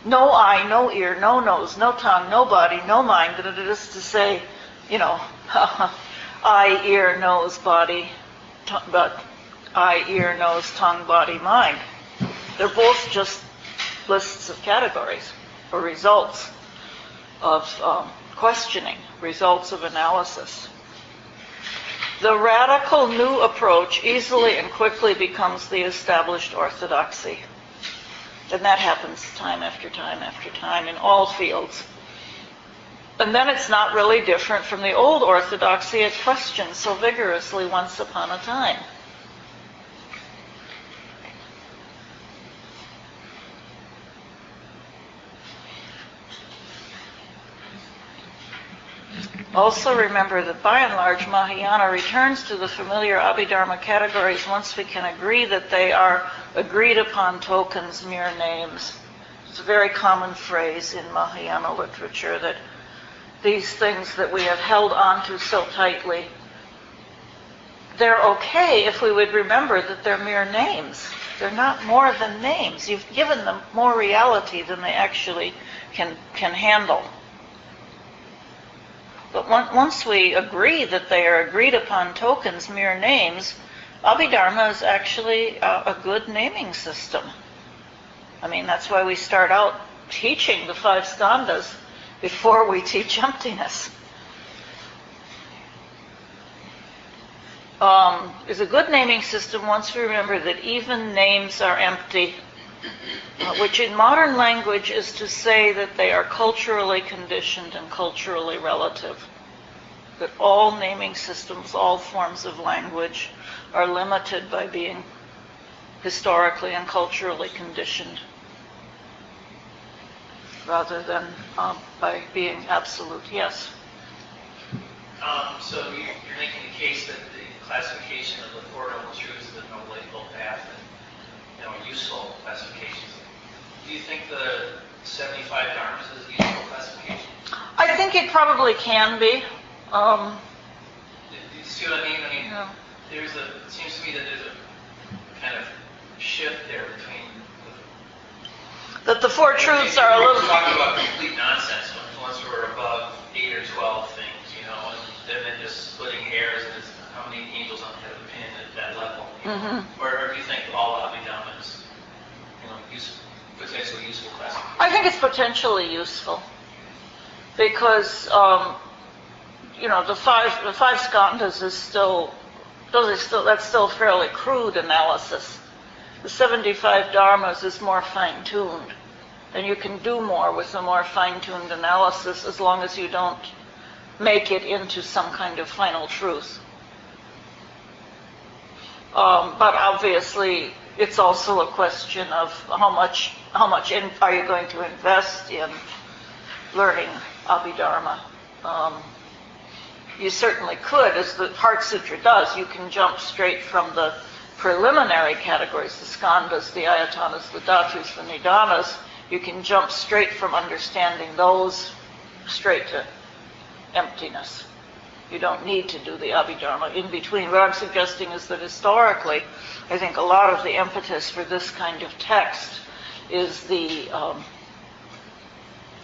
no eye, no ear, no nose, no tongue, no body, no mind than it is to say, you know, eye, ear, nose, body, but eye, ear, nose, tongue, body, mind. They're both just lists of categories or results of um, questioning, results of analysis. The radical new approach easily and quickly becomes the established orthodoxy. And that happens time after time after time in all fields. And then it's not really different from the old orthodoxy it questioned so vigorously once upon a time. Also remember that by and large Mahayana returns to the familiar Abhidharma categories once we can agree that they are agreed upon tokens, mere names. It's a very common phrase in Mahayana literature that these things that we have held onto so tightly, they're okay if we would remember that they're mere names. They're not more than names. You've given them more reality than they actually can, can handle. But once we agree that they are agreed upon tokens, mere names, Abhidharma is actually a, a good naming system. I mean, that's why we start out teaching the five skandhas before we teach emptiness. um, is a good naming system once we remember that even names are empty, uh, which in modern language is to say that they are culturally conditioned and culturally relative. That all naming systems, all forms of language are limited by being historically and culturally conditioned rather than um, by being absolute. Yes. Um, so you- you're making the case that the classification of the four noble truths, the noble eightfold path, you know, useful classifications. Do you think the 75 dharmas is a useful classification? I think it probably can be. Um, Do do you see what I mean? I mean, Yeah. there's a, it seems to me that there's a kind of shift there between. that the four truths are a little. We're talking about complete nonsense, once we're above eight or 12 things, you know, and then just splitting hairs and how many angels on the head of a that level. Mhm. Or or do you think all Abhidhamma is, you know, use, potentially useful? I think it's potentially useful because, um, you know, the five the five skandhas is still those are still that's still fairly crude analysis. The 75 dharmas is more fine tuned, and you can do more with a more fine tuned analysis as long as you don't make it into some kind of final truth. Um, but obviously, it's also a question of how much how much in, are you going to invest in learning Abhidharma. Um, you certainly could, as the Heart Sutra does. You can jump straight from the preliminary categories, the skandhas, the ayatanas, the dhatus, the nidanas. You can jump straight from understanding those straight to emptiness. You don't need to do the Abhidharma in between. What I'm suggesting is that historically, I think a lot of the impetus for this kind of text is the um,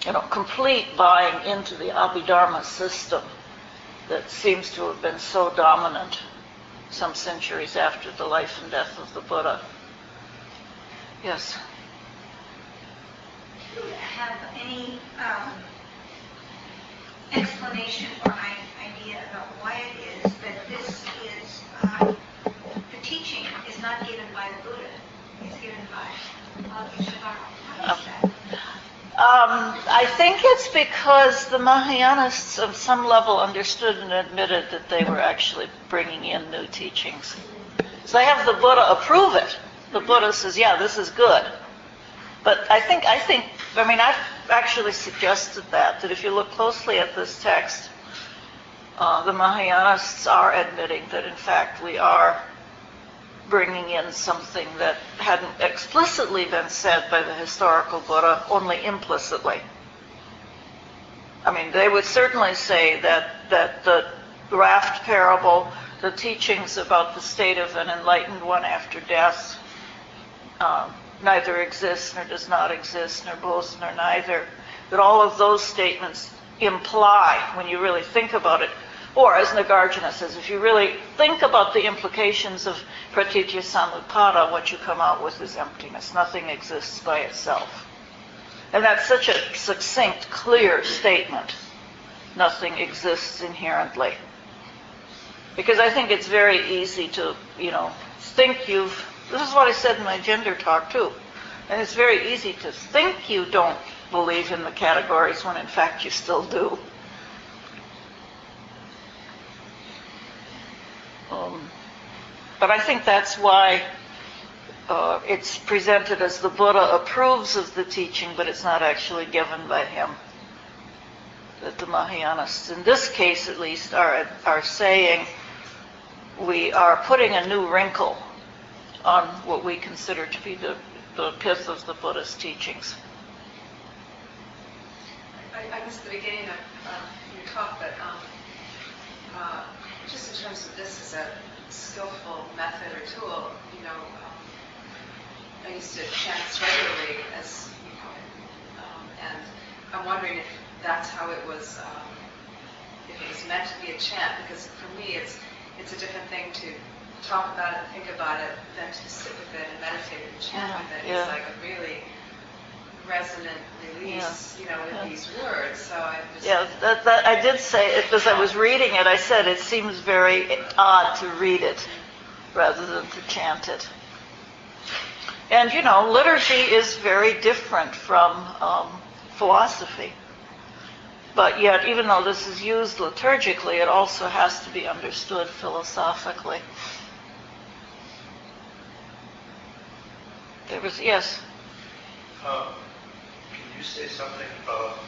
you know, complete buying into the Abhidharma system that seems to have been so dominant some centuries after the life and death of the Buddha. Yes. Do you have any um, explanation or idea about why it is that this is, uh, the teaching is not given by the Buddha, it's given by that? Um, I think it's because the Mahayanists, on some level, understood and admitted that they were actually bringing in new teachings. So they have the Buddha approve it. The Buddha says, "Yeah, this is good." But I think, I think, I mean, I've actually suggested that that if you look closely at this text, uh, the Mahayanists are admitting that, in fact, we are bringing in something that hadn't explicitly been said by the historical Buddha, only implicitly. I mean, they would certainly say that, that the raft parable, the teachings about the state of an enlightened one after death, um, neither exists nor does not exist, nor both nor neither, that all of those statements imply, when you really think about it, or as Nagarjuna says, if you really think about the implications of pratitya samutpada, what you come out with is emptiness. Nothing exists by itself. And that's such a succinct, clear statement. Nothing exists inherently. Because I think it's very easy to, you know, think you've, this is what I said in my gender talk too. And it's very easy to think you don't believe in the categories when in fact you still do. Um, but I think that's why uh, it's presented as the Buddha approves of the teaching, but it's not actually given by him. That the Mahayanists, in this case at least, are, are saying we are putting a new wrinkle on what we consider to be the, the pith of the Buddha's teachings. I, I missed the beginning of um, your talk, but um, uh, just in terms of this as a skillful method or tool, you know, um, I used to chant regularly as, you know, um, and I'm wondering if that's how it was, um, if it was meant to be a chant, because for me, it's it's a different thing to talk about it, think about it, than to sit with it and meditate and chant Yeah, with it. yeah. It's like a really resonant release, you know, Yeah. with these words, so I just. Yeah, that, that, I did say, it as I was reading it, I said it seems very odd to read it rather than to chant it. And, you know, liturgy is very different from um, philosophy. But yet, even though this is used liturgically, it also has to be understood philosophically. There was, yes, Can you say something about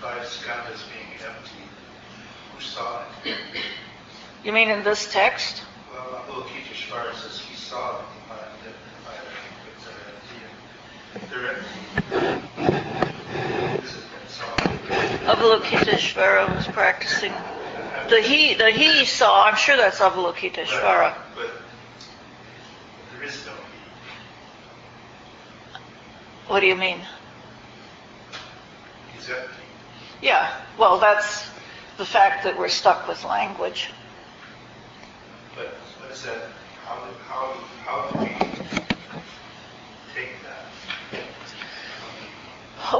five skandhas being empty? Who saw it? you mean in this text? Well, Avalokiteshvara says he saw uh, the five, the five things are empty. They're empty. This has been saw. Avalokiteshvara was practicing. The he, the he saw, I'm sure that's Avalokiteshvara. But there is no he. What do you mean? Yeah, well, that's the fact that we're stuck with language. But what is that, how, do- how, how do we take that?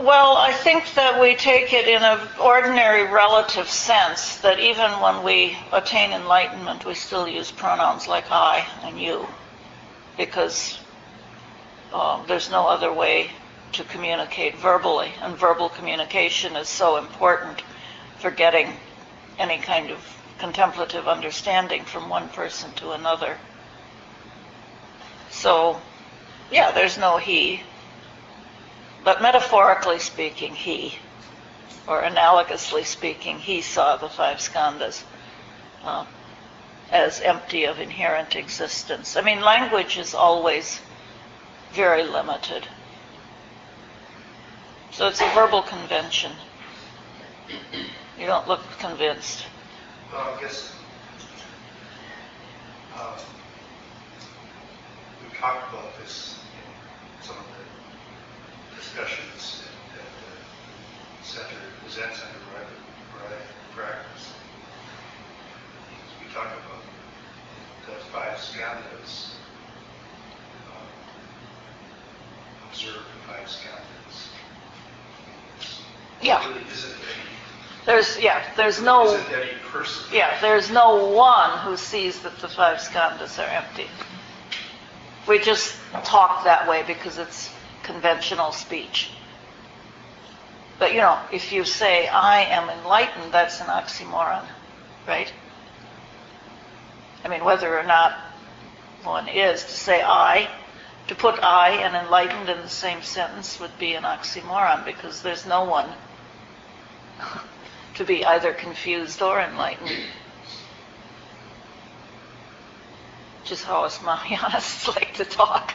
Well, I think that we take it in an ordinary relative sense, that even when we attain enlightenment, we still use pronouns like I and you, because um, there's no other way to communicate verbally, and verbal communication is so important for getting any kind of contemplative understanding from one person to another. So, yeah, there's no he, but metaphorically speaking, he, or analogously speaking, he saw the five skandhas uh, as empty of inherent existence. I mean, language is always very limited. So it's a verbal convention. You don't look convinced. Well, I guess, um, we talked about this in some of the discussions at the center, the Zen Center, where practice. We talked about the five skandhas, um, observe the five skandhas. Yeah. There's, yeah, there's no, isn't any person. yeah, there's no one who sees that the five skandhas are empty. We just talk that way because it's conventional speech. But you know, if you say, I am enlightened, that's an oxymoron, right? I mean, whether or not one is, to say I, to put I and enlightened in the same sentence would be an oxymoron because there's no one to be either confused or enlightened. Which is how us Mahayanists like to talk.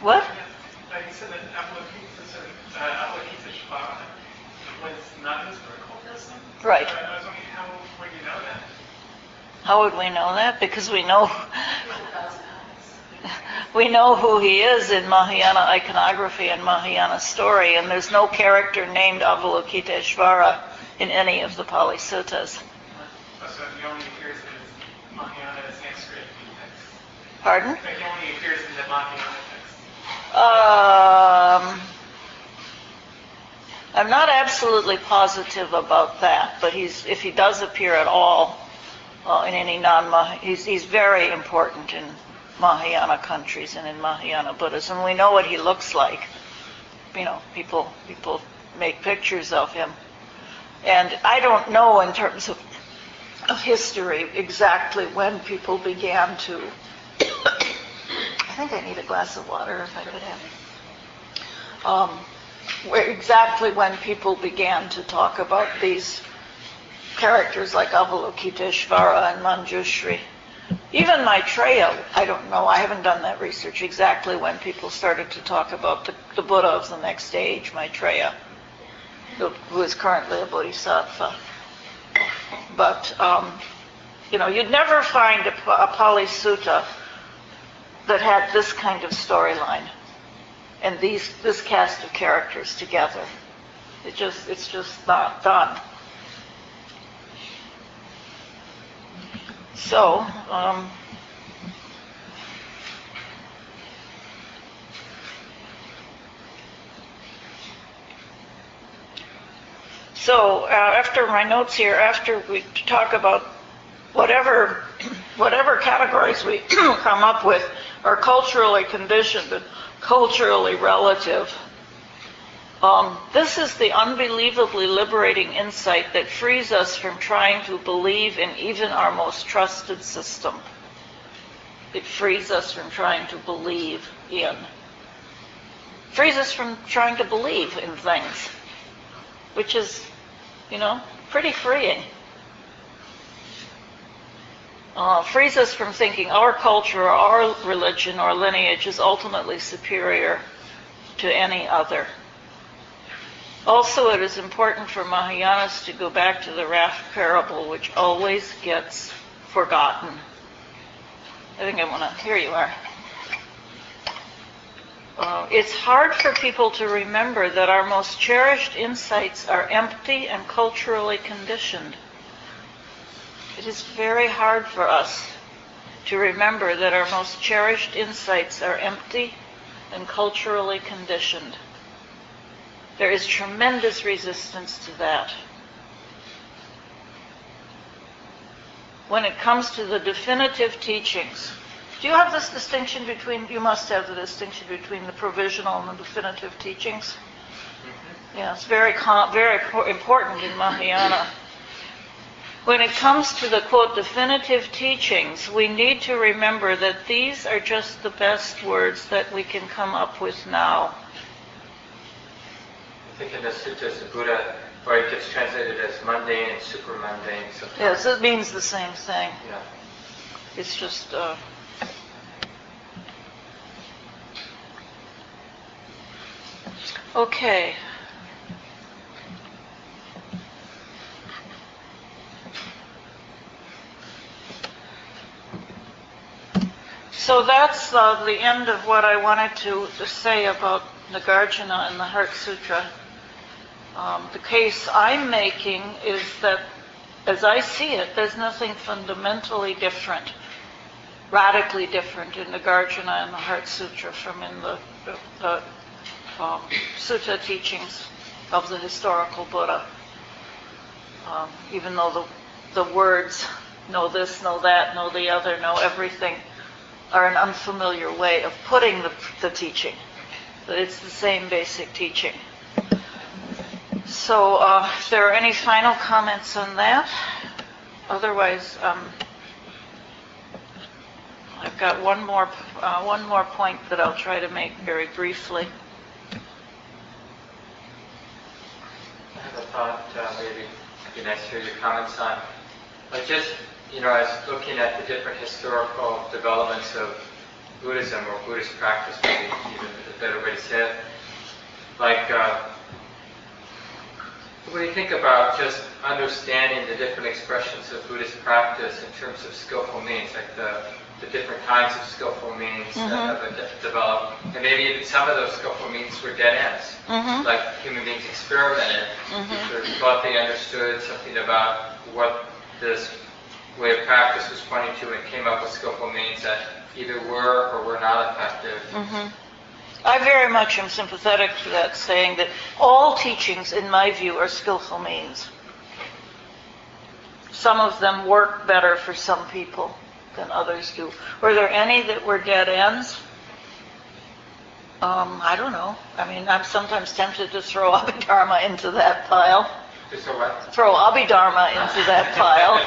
What? You said that Avalokiteshvara Avalokiteshvara was not a historical person? Right. I was wondering, how would you know that? How would we know that? Because we know we know who he is in Mahayana iconography and Mahayana story, and there's no character named Avalokiteshvara in any of the Pali Suttas. Pardon? He only appears in the Mahayana text. Um, I'm not absolutely positive about that, but he's if he does appear at all uh, in any non he's he's very important in Mahayana countries and in Mahayana Buddhism. We know what he looks like. You know, people people make pictures of him, and I don't know in terms of of history exactly when people began to. I think I need a glass of water if I could have. Um, where exactly when people began to talk about these characters like Avalokiteshvara and Manjushri. Even Maitreya, I don't know, I haven't done that research exactly when people started to talk about the, the Buddha of the next age, Maitreya, who is currently a bodhisattva. But, um, you know, you'd never find a, a Pali Sutta that had this kind of storyline and these this cast of characters together. It just it's just not done. So, um, so uh, after my notes here, after we talk about whatever whatever categories we come up with are culturally conditioned and culturally relative um, this is the unbelievably liberating insight that frees us from trying to believe in even our most trusted system. It frees us from trying to believe in. Frees us from trying to believe in things, which is, you know, pretty freeing. Uh, frees us from thinking our culture or our religion or lineage is ultimately superior to any other. Also, it is important for Mahayanas to go back to the raft parable, which always gets forgotten. I think I want to. Here you are. Uh, it's hard for people to remember that our most cherished insights are empty and culturally conditioned. It is very hard for us to remember that our most cherished insights are empty and culturally conditioned. There is tremendous resistance to that. When it comes to the definitive teachings, do you have this distinction between, you must have the distinction between the provisional and the definitive teachings? Mm-hmm. Yeah, it's very, com- very important in Mahayana. When it comes to the quote definitive teachings, we need to remember that these are just the best words that we can come up with now. Think in the sutras, the Buddha, or it gets translated as mundane and super mundane sometimes. Yes, it means the same thing. Yeah. It's just, uh, okay. So that's uh, the end of what I wanted to, to say about Nagarjuna and the Heart Sutra. Um, the case I'm making is that, as I see it, there's nothing fundamentally different, radically different in Nagarjuna and the Heart Sutra from in the, the, the um, sutta teachings of the historical Buddha. Um, even though the, the words, know this, know that, know the other, know everything, are an unfamiliar way of putting the, the teaching. But it's the same basic teaching. So, uh, if there are any final comments on that, otherwise, um, I've got one more uh, one more point that I'll try to make very briefly. I have a thought, uh, maybe it'd be nice to hear your comments on. Like just, you know, as looking at the different historical developments of Buddhism or Buddhist practice, maybe even a better way to say it. Like, uh, when you think about just understanding the different expressions of Buddhist practice in terms of skillful means, like the, the different kinds of skillful means Mhm. that have de- developed, and maybe even some of those skillful means were dead ends Mm-hmm. like human beings experimented, Mhm. sort of thought they understood something about what this way of practice was pointing to and came up with skillful means that either were or were not effective. hmm I very much am sympathetic to that, saying that all teachings, in my view, are skillful means. Some of them work better for some people than others do. Were there any that were dead ends? Um, I don't know. I mean, I'm sometimes tempted to throw Abhidharma into that pile. Just so what? Throw Abhidharma into that pile.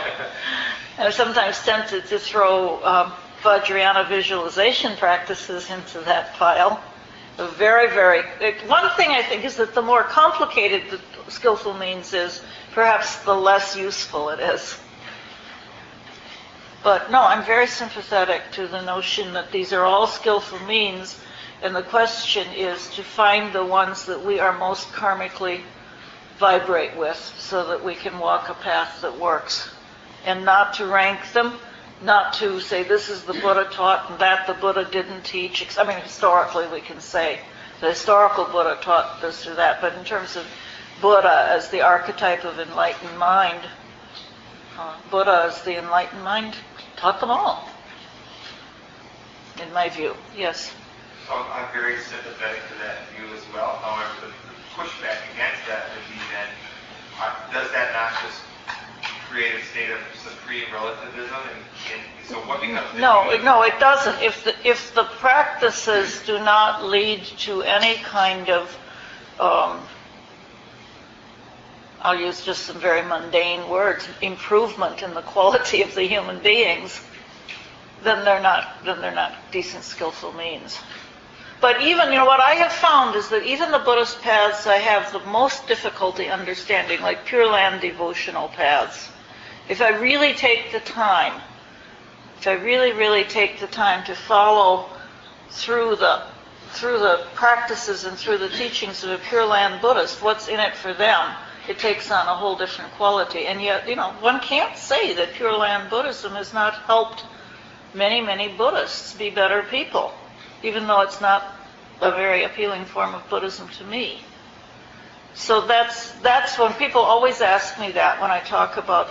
I'm sometimes tempted to throw um, Vajrayana visualization practices into that pile. Very, very. One thing I think is that the more complicated the skillful means is, perhaps the less useful it is. But no, I'm very sympathetic to the notion that these are all skillful means, and the question is to find the ones that we are most karmically vibrate with so that we can walk a path that works. And not to rank them, not to say this is the Buddha taught and that the Buddha didn't teach. I mean, historically we can say the historical Buddha taught this or that, but in terms of Buddha as the archetype of enlightened mind, uh, Buddha as the enlightened mind taught them all, in my view. Yes. So I'm very sympathetic to that view as well. However, the pushback against that would be that I, does that not just create a state of supreme relativism? And, and so what becomes No, no, it doesn't. If the, if the practices do not lead to any kind of, um, I'll use just some very mundane words, improvement in the quality of the human beings, then they're not, then they're not decent, skillful means. But even, you know, what I have found is that even the Buddhist paths I have the most difficulty understanding, like Pure Land devotional paths, if I really take the time, if I really, really take the time to follow through the through the practices and through the teachings of a Pure Land Buddhist, what's in it for them, it takes on a whole different quality. And yet, you know, one can't say that Pure Land Buddhism has not helped many, many Buddhists be better people, even though it's not a very appealing form of Buddhism to me. So that's that's when people always ask me that when I talk about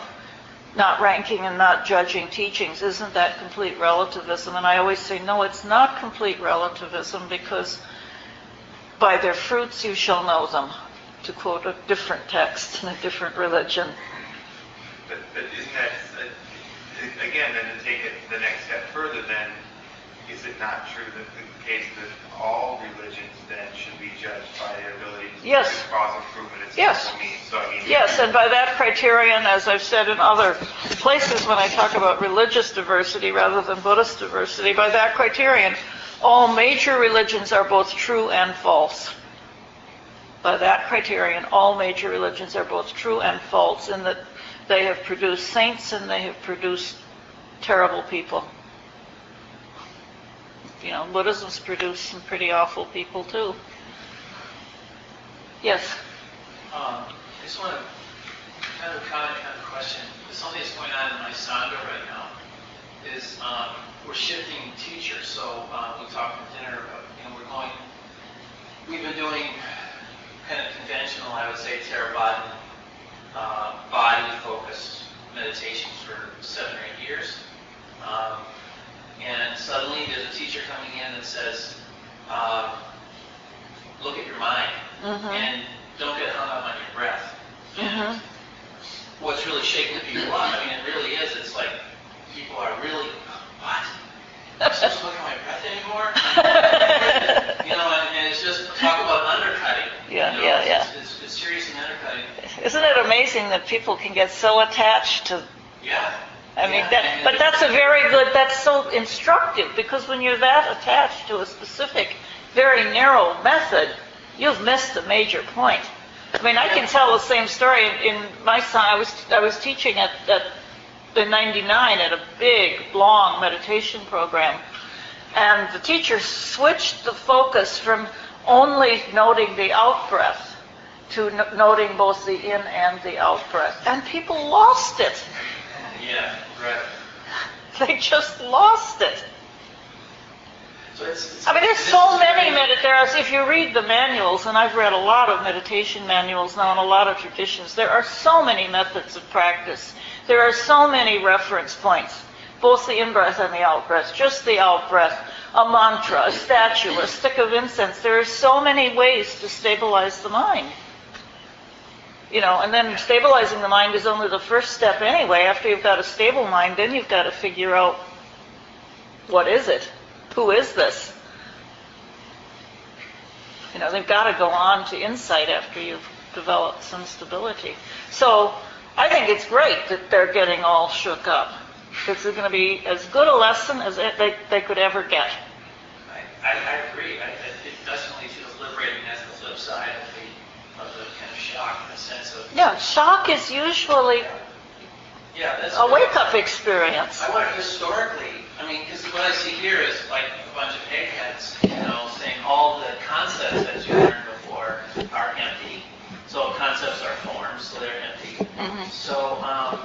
not ranking and not judging teachings. Isn't that complete relativism? And I always say, no, it's not complete relativism because by their fruits you shall know them, to quote a different text in a different religion. But, but isn't that, again, then to take it the next step further, then is it not true that the case that all religions then should be judged by their ability to Yes. produce cause improvement in Yes. means? So I mean, Yes, and by that criterion, as I've said in other places when I talk about religious diversity rather than Buddhist diversity, by that criterion, all major religions are both true and false. By that criterion, all major religions are both true and false in that they have produced saints and they have produced terrible people. You know, Buddhism's produced some pretty awful people too. Yes. Um, I just want to kind of comment, kind of question. Something that's going on in my sangha right now. Is um, we're shifting teachers. So uh, we talked at dinner. About, you know, we're going. We've been doing kind of conventional, I would say, Theravada, uh, body-focused meditations for seven or eight years. Um, and suddenly there's a teacher coming in that says, uh, "Look at your mind." Mhm. and don't get hung up on your breath. Mhm. What's really shaking people up, I mean, it really is, it's like people are really, what? I'm supposed to look at my breath anymore? You know, and, and it's just talk about undercutting. Yeah, you know, yeah, it's- yeah. It's, it's seriously undercutting. Isn't it amazing that people can get so attached to Yeah. I mean, that, but that's a very good, that's so instructive because when you're that attached to a specific, very narrow method, you've missed a major point. I mean, I can tell the same story in, in my Sangha. I was I was teaching at, at in '99 at a big, long meditation program, and the teacher switched the focus from only noting the out breath to noting both the in and the out breath, and people lost it. Yeah, right. They just lost it. So it's, it's I mean, there's so many meditations. If you read the manuals, and I've read a lot of meditation manuals now in a lot of traditions, there are so many methods of practice. There are so many reference points, both the in-breath and the out-breath, just the out-breath, a mantra, a statue, a stick of incense. There are so many ways to stabilize the mind. You know, and then stabilizing the mind is only the first step anyway. After you've got a stable mind, then you've got to figure out what is it? Who is this? You know, they've got to go on to insight after you've developed some stability. So I think it's great that they're getting all shook up. This is going to be as good a lesson as they, they could ever get. I, I, agree. I, it it definitely feels liberating. That's the flip side of the, of the kind of shock in the sense of, Yeah, shock is usually yeah, that's. a wake-up experience. I wonder historically, I mean, because what I see here is like a bunch of eggheads, you know, saying all the concepts that you learned before are empty. So concepts are forms, so they're empty. Mhm. So, um,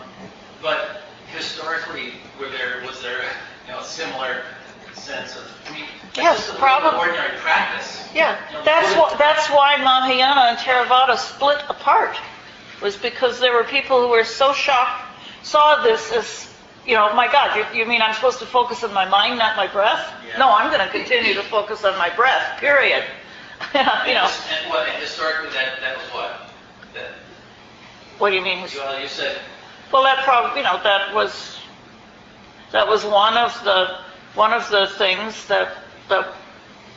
but historically, were there was there you know a similar sense of mean, Yes, just probably. ordinary practice. Yeah, that's why, that's why Mahayana and Theravada split apart, was because there were people who were so shocked, saw this as, you know, my God, you, you mean I'm supposed to focus on my mind, not my breath? Yeah. No, I'm going to continue to focus on my breath, period. you And, know, and what and historically that that was what that What do you mean? Well, you said, Well, that probably, you know, that was, that was one of the, one of the things that, that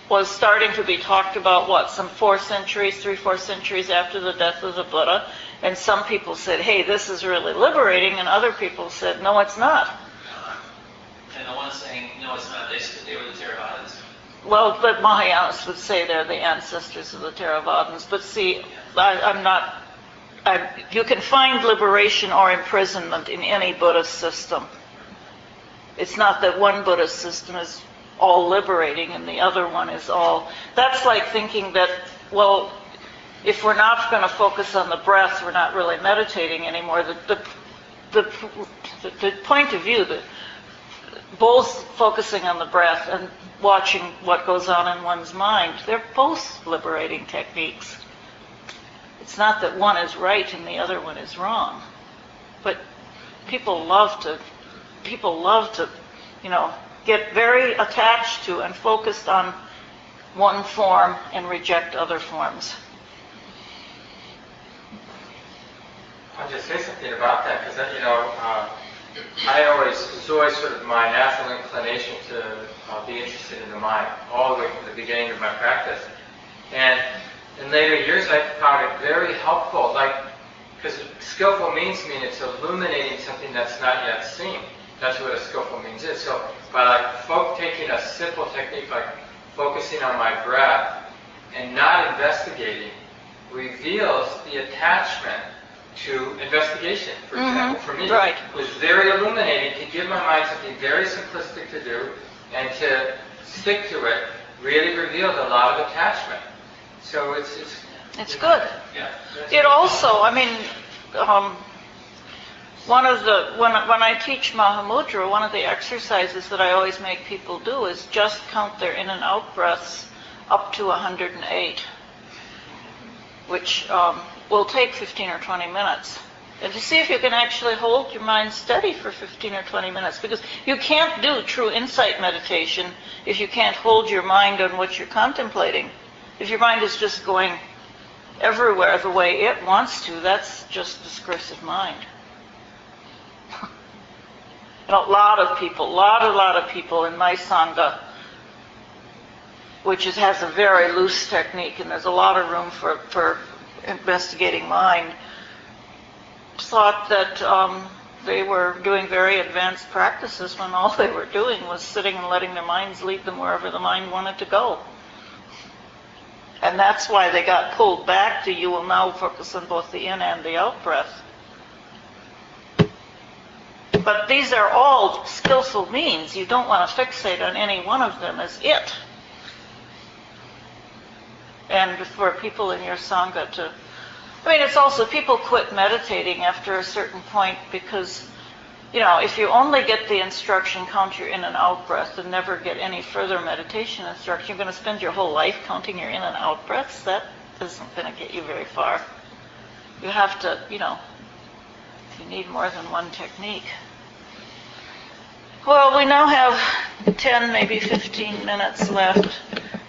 was starting to be talked about, what, some four centuries, three, four centuries after the death of the Buddha. And some people said, hey, this is really liberating, and other people said, no, it's not. and the one saying, no, it's not, they said they were the Theravadas. Well, but Mahayanas would say they're the ancestors of the Theravadins. But see, I, I'm not. I, you can find liberation or imprisonment in any Buddhist system. It's not that one Buddhist system is all liberating and the other one is all. That's like thinking that, well, if we're not going to focus on the breath, we're not really meditating anymore. The, the, the, the point of view that both focusing on the breath and watching what goes on in one's mind, they're both liberating techniques. It's not that one is right and the other one is wrong. But people love to, people love to, you know, get very attached to and focused on one form and reject other forms. I'll just say something about that because, you know, uh, I always, it's always sort of my natural inclination to uh, be interested in the mind, all the way from the beginning of my practice. And in later years, I found it very helpful, like, because skillful means mean it's illuminating something that's not yet seen. That's what a skillful means is. So by like folk taking a simple technique like focusing on my breath and not investigating reveals the attachment to investigation, for Mhm, example, for me. right. was very illuminating to give my mind something very simplistic to do and to stick to it really revealed a lot of attachment. So it's, it's It's good. Yeah. It also, I mean, um, one of the when when I teach Mahamudra, one of the exercises that I always make people do is just count their in and out breaths up to 108, which um, will take 15 or 20 minutes. And to see if you can actually hold your mind steady for 15 or 20 minutes, because you can't do true insight meditation if you can't hold your mind on what you're contemplating. If your mind is just going everywhere the way it wants to, that's just discursive mind. And a lot of people, a lot, a lot of people in my Sangha, which is, has a very loose technique, and there's a lot of room for, for investigating mind, thought that um, they were doing very advanced practices when all they were doing was sitting and letting their minds lead them wherever the mind wanted to go. And that's why they got pulled back to you will now focus on both the in and the out breath. But these are all skillful means. You don't want to fixate on any one of them as it. And for people in your Sangha to. I mean, it's also people quit meditating after a certain point because, you know, if you only get the instruction, count your in and out breath, and never get any further meditation instruction, you're going to spend your whole life counting your in and out breaths. That isn't going to get you very far. You have to, you know, you need more than one technique. Well, we now have 10, maybe 15 minutes left.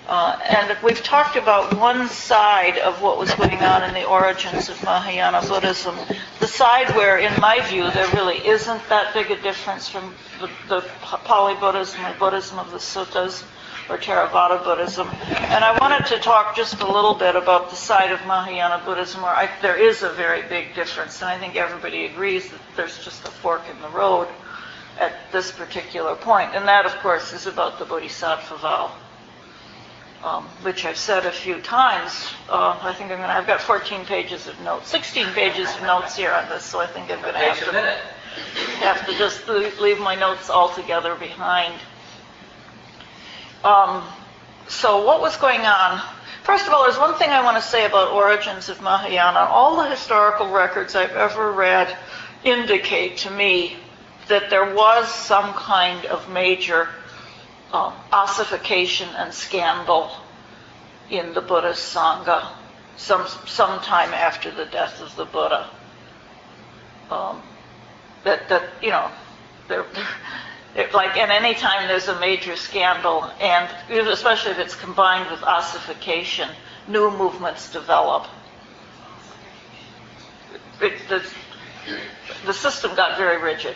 Uh, and we've talked about one side of what was going on in the origins of Mahayana Buddhism, the side where, in my view, there really isn't that big a difference from the, the Pali Buddhism or Buddhism of the Suttas or Theravada Buddhism. And I wanted to talk just a little bit about the side of Mahayana Buddhism where I, there is a very big difference, and I think everybody agrees that there's just a fork in the road at this particular point. And that, of course, is about the Bodhisattva vow um, which I've said a few times. Uh, I think I'm going to, I've got 14 pages of notes, 16 pages of notes here on this, so I think I'm going to have to, have to just leave my notes altogether behind. Um, so what was going on? First of all, there's one thing I want to say about origins of Mahayana. All the historical records I've ever read indicate to me that there was some kind of major um, ossification and scandal in the Buddhist Sangha some sometime after the death of the Buddha. Um, that that you know, there, it, like at any time there's a major scandal, and especially if it's combined with ossification, new movements develop. it, the, the system got very rigid.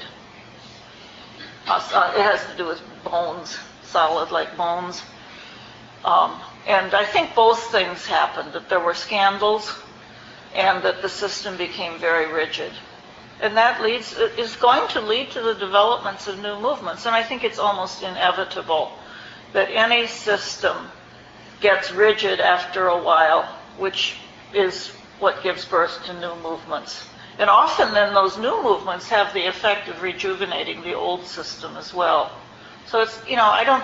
Uh, it has to do with bones, solid like bones. Um, and I think both things happened, that there were scandals and that the system became very rigid. And that leads, is going to lead to the developments of new movements. And I think it's almost inevitable that any system gets rigid after a while, which is what gives birth to new movements. And often then those new movements have the effect of rejuvenating the old system as well. So it's, you know, I don't,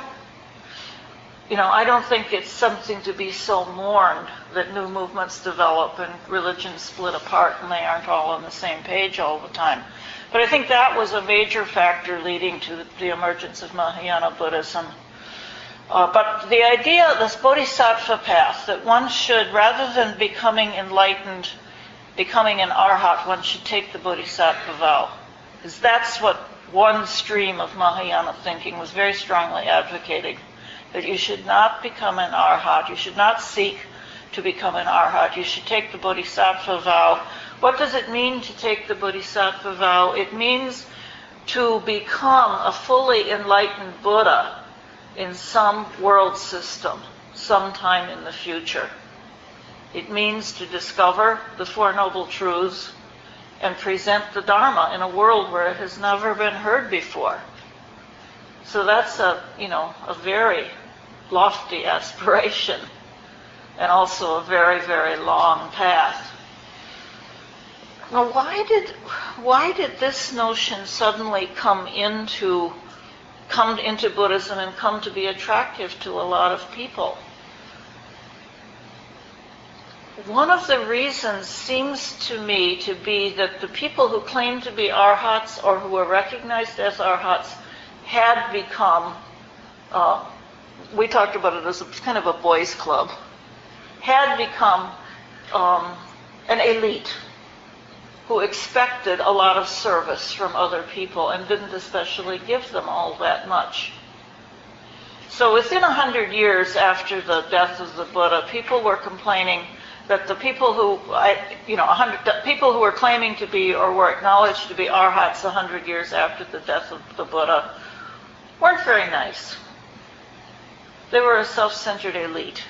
you know, I don't think it's something to be so mourned that new movements develop and religions split apart and they aren't all on the same page all the time. But I think that was a major factor leading to the emergence of Mahayana Buddhism. Uh, but the idea, this bodhisattva path, that one should, rather than becoming enlightened, becoming an arhat, one should take the bodhisattva vow. Because that's what one stream of Mahayana thinking was very strongly advocating. That you should not become an arhat, you should not seek to become an arhat, you should take the bodhisattva vow. What does it mean to take the bodhisattva vow? It means to become a fully enlightened Buddha in some world system sometime in the future. It means to discover the Four Noble Truths and present the Dharma in a world where it has never been heard before. So that's a, you know, a very lofty aspiration and also a very, very long path. Now, why did, why did this notion suddenly come into come into Buddhism and come to be attractive to a lot of people. One of the reasons seems to me to be that the people who claim to be arhats or who were recognized as arhats had become, uh, we talked about it as a, kind of a boys' club, had become um, an elite who expected a lot of service from other people and didn't especially give them all that much. So within a hundred years after the death of the Buddha, people were complaining that the people who, you know, hundred people who were claiming to be or were acknowledged to be arhats a hundred years after the death of the Buddha weren't very nice. They were a self-centered elite.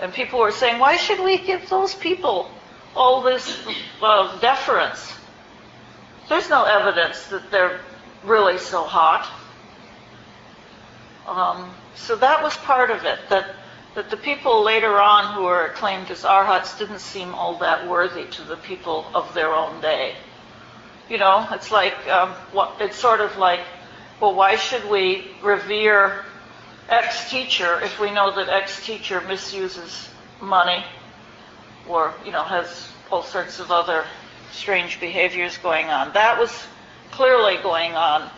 And people were saying, why should we give those people all this uh, deference. There's no evidence that they're really so hot. Um, so that was part of it, that, that the people later on who are acclaimed as arhats didn't seem all that worthy to the people of their own day. You know, it's like, um, what, it's sort of like, well, why should we revere X teacher if we know that X teacher misuses money or, you know, has all sorts of other strange behaviors going on. That was clearly going on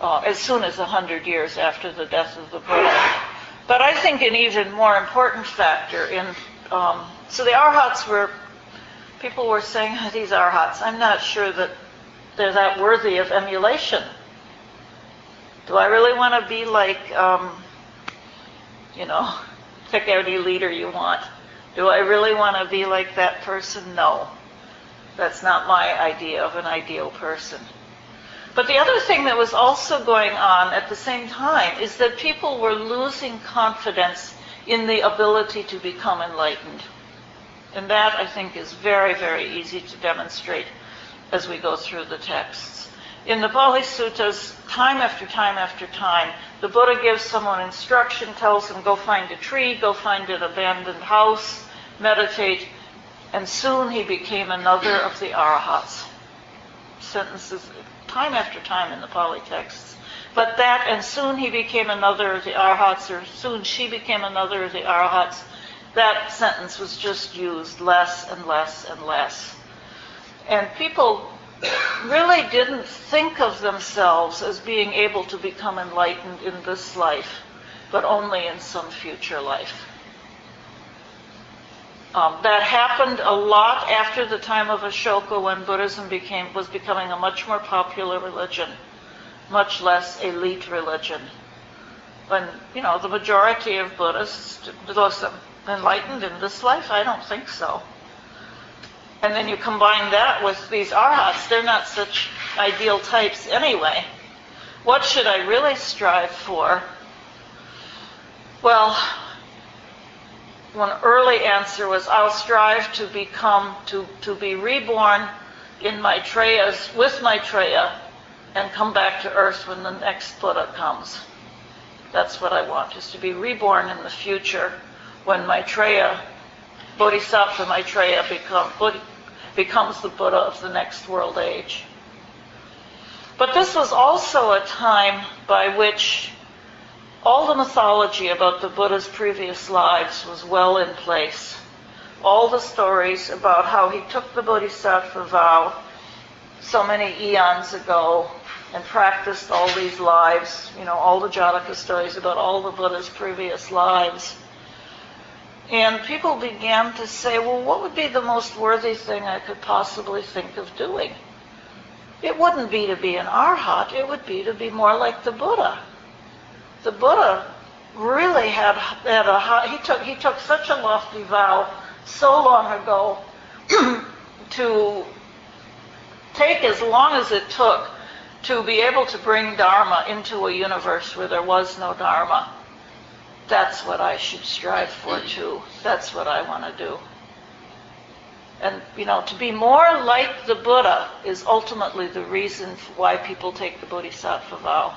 uh, as soon as a hundred years after the death of the Buddha. But I think an even more important factor in um, so the arhats were people were saying oh, these arhats. I'm not sure that they're that worthy of emulation. Do I really want to be like, um, you know, pick any leader you want? Do I really want to be like that person? No. That's not my idea of an ideal person. But the other thing that was also going on at the same time is that people were losing confidence in the ability to become enlightened. And that, I think, is very, very easy to demonstrate as we go through the texts. In the Pali Suttas, time after time after time, the Buddha gives someone instruction, tells them, go find a tree, go find an abandoned house, meditate, and soon he became another of the arahats. Sentences time after time in the Pali texts. But that, and soon he became another of the arahats, or soon she became another of the arahats, that sentence was just used less and less and less. And people really didn't think of themselves as being able to become enlightened in this life, but only in some future life. Um, that happened a lot after the time of Ashoka when Buddhism became was becoming a much more popular religion, much less elite religion. When you know the majority of Buddhists was enlightened in this life, I don't think so. And then you combine that with these arhats, they're not such ideal types anyway. What should I really strive for? Well, one early answer was I'll strive to become, to, to be reborn in Maitreya's, with Maitreya, and come back to earth when the next Buddha comes. That's what I want, is to be reborn in the future when Maitreya, Bodhisattva Maitreya become, becomes the Buddha of the next world age. But this was also a time by which all the mythology about the Buddha's previous lives was well in place. All the stories about how he took the Bodhisattva vow so many eons ago and practiced all these lives, you know, all the Jataka stories about all the Buddha's previous lives. And people began to say, well, what would be the most worthy thing I could possibly think of doing? It wouldn't be to be an arhat, it would be to be more like the Buddha. The Buddha really had, had a he took he took such a lofty vow so long ago to take as long as it took to be able to bring Dharma into a universe where there was no Dharma. That's what I should strive for mm. too. That's what I want to do. And, you know, to be more like the Buddha is ultimately the reason why people take the Bodhisattva vow.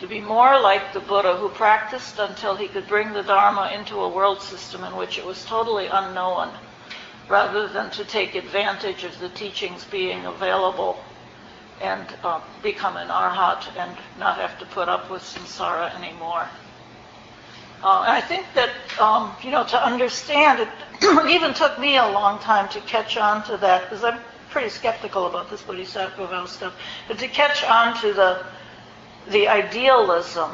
To be more like the Buddha who practiced until he could bring the Dharma into a world system in which it was totally unknown, rather than to take advantage of the teachings being available and uh, become an arhat and not have to put up with samsara anymore. Uh, and I think that, um, you know, to understand it, even took me a long time to catch on to that, because I'm pretty skeptical about this Bodhisattva vow stuff, but to catch on to the, the idealism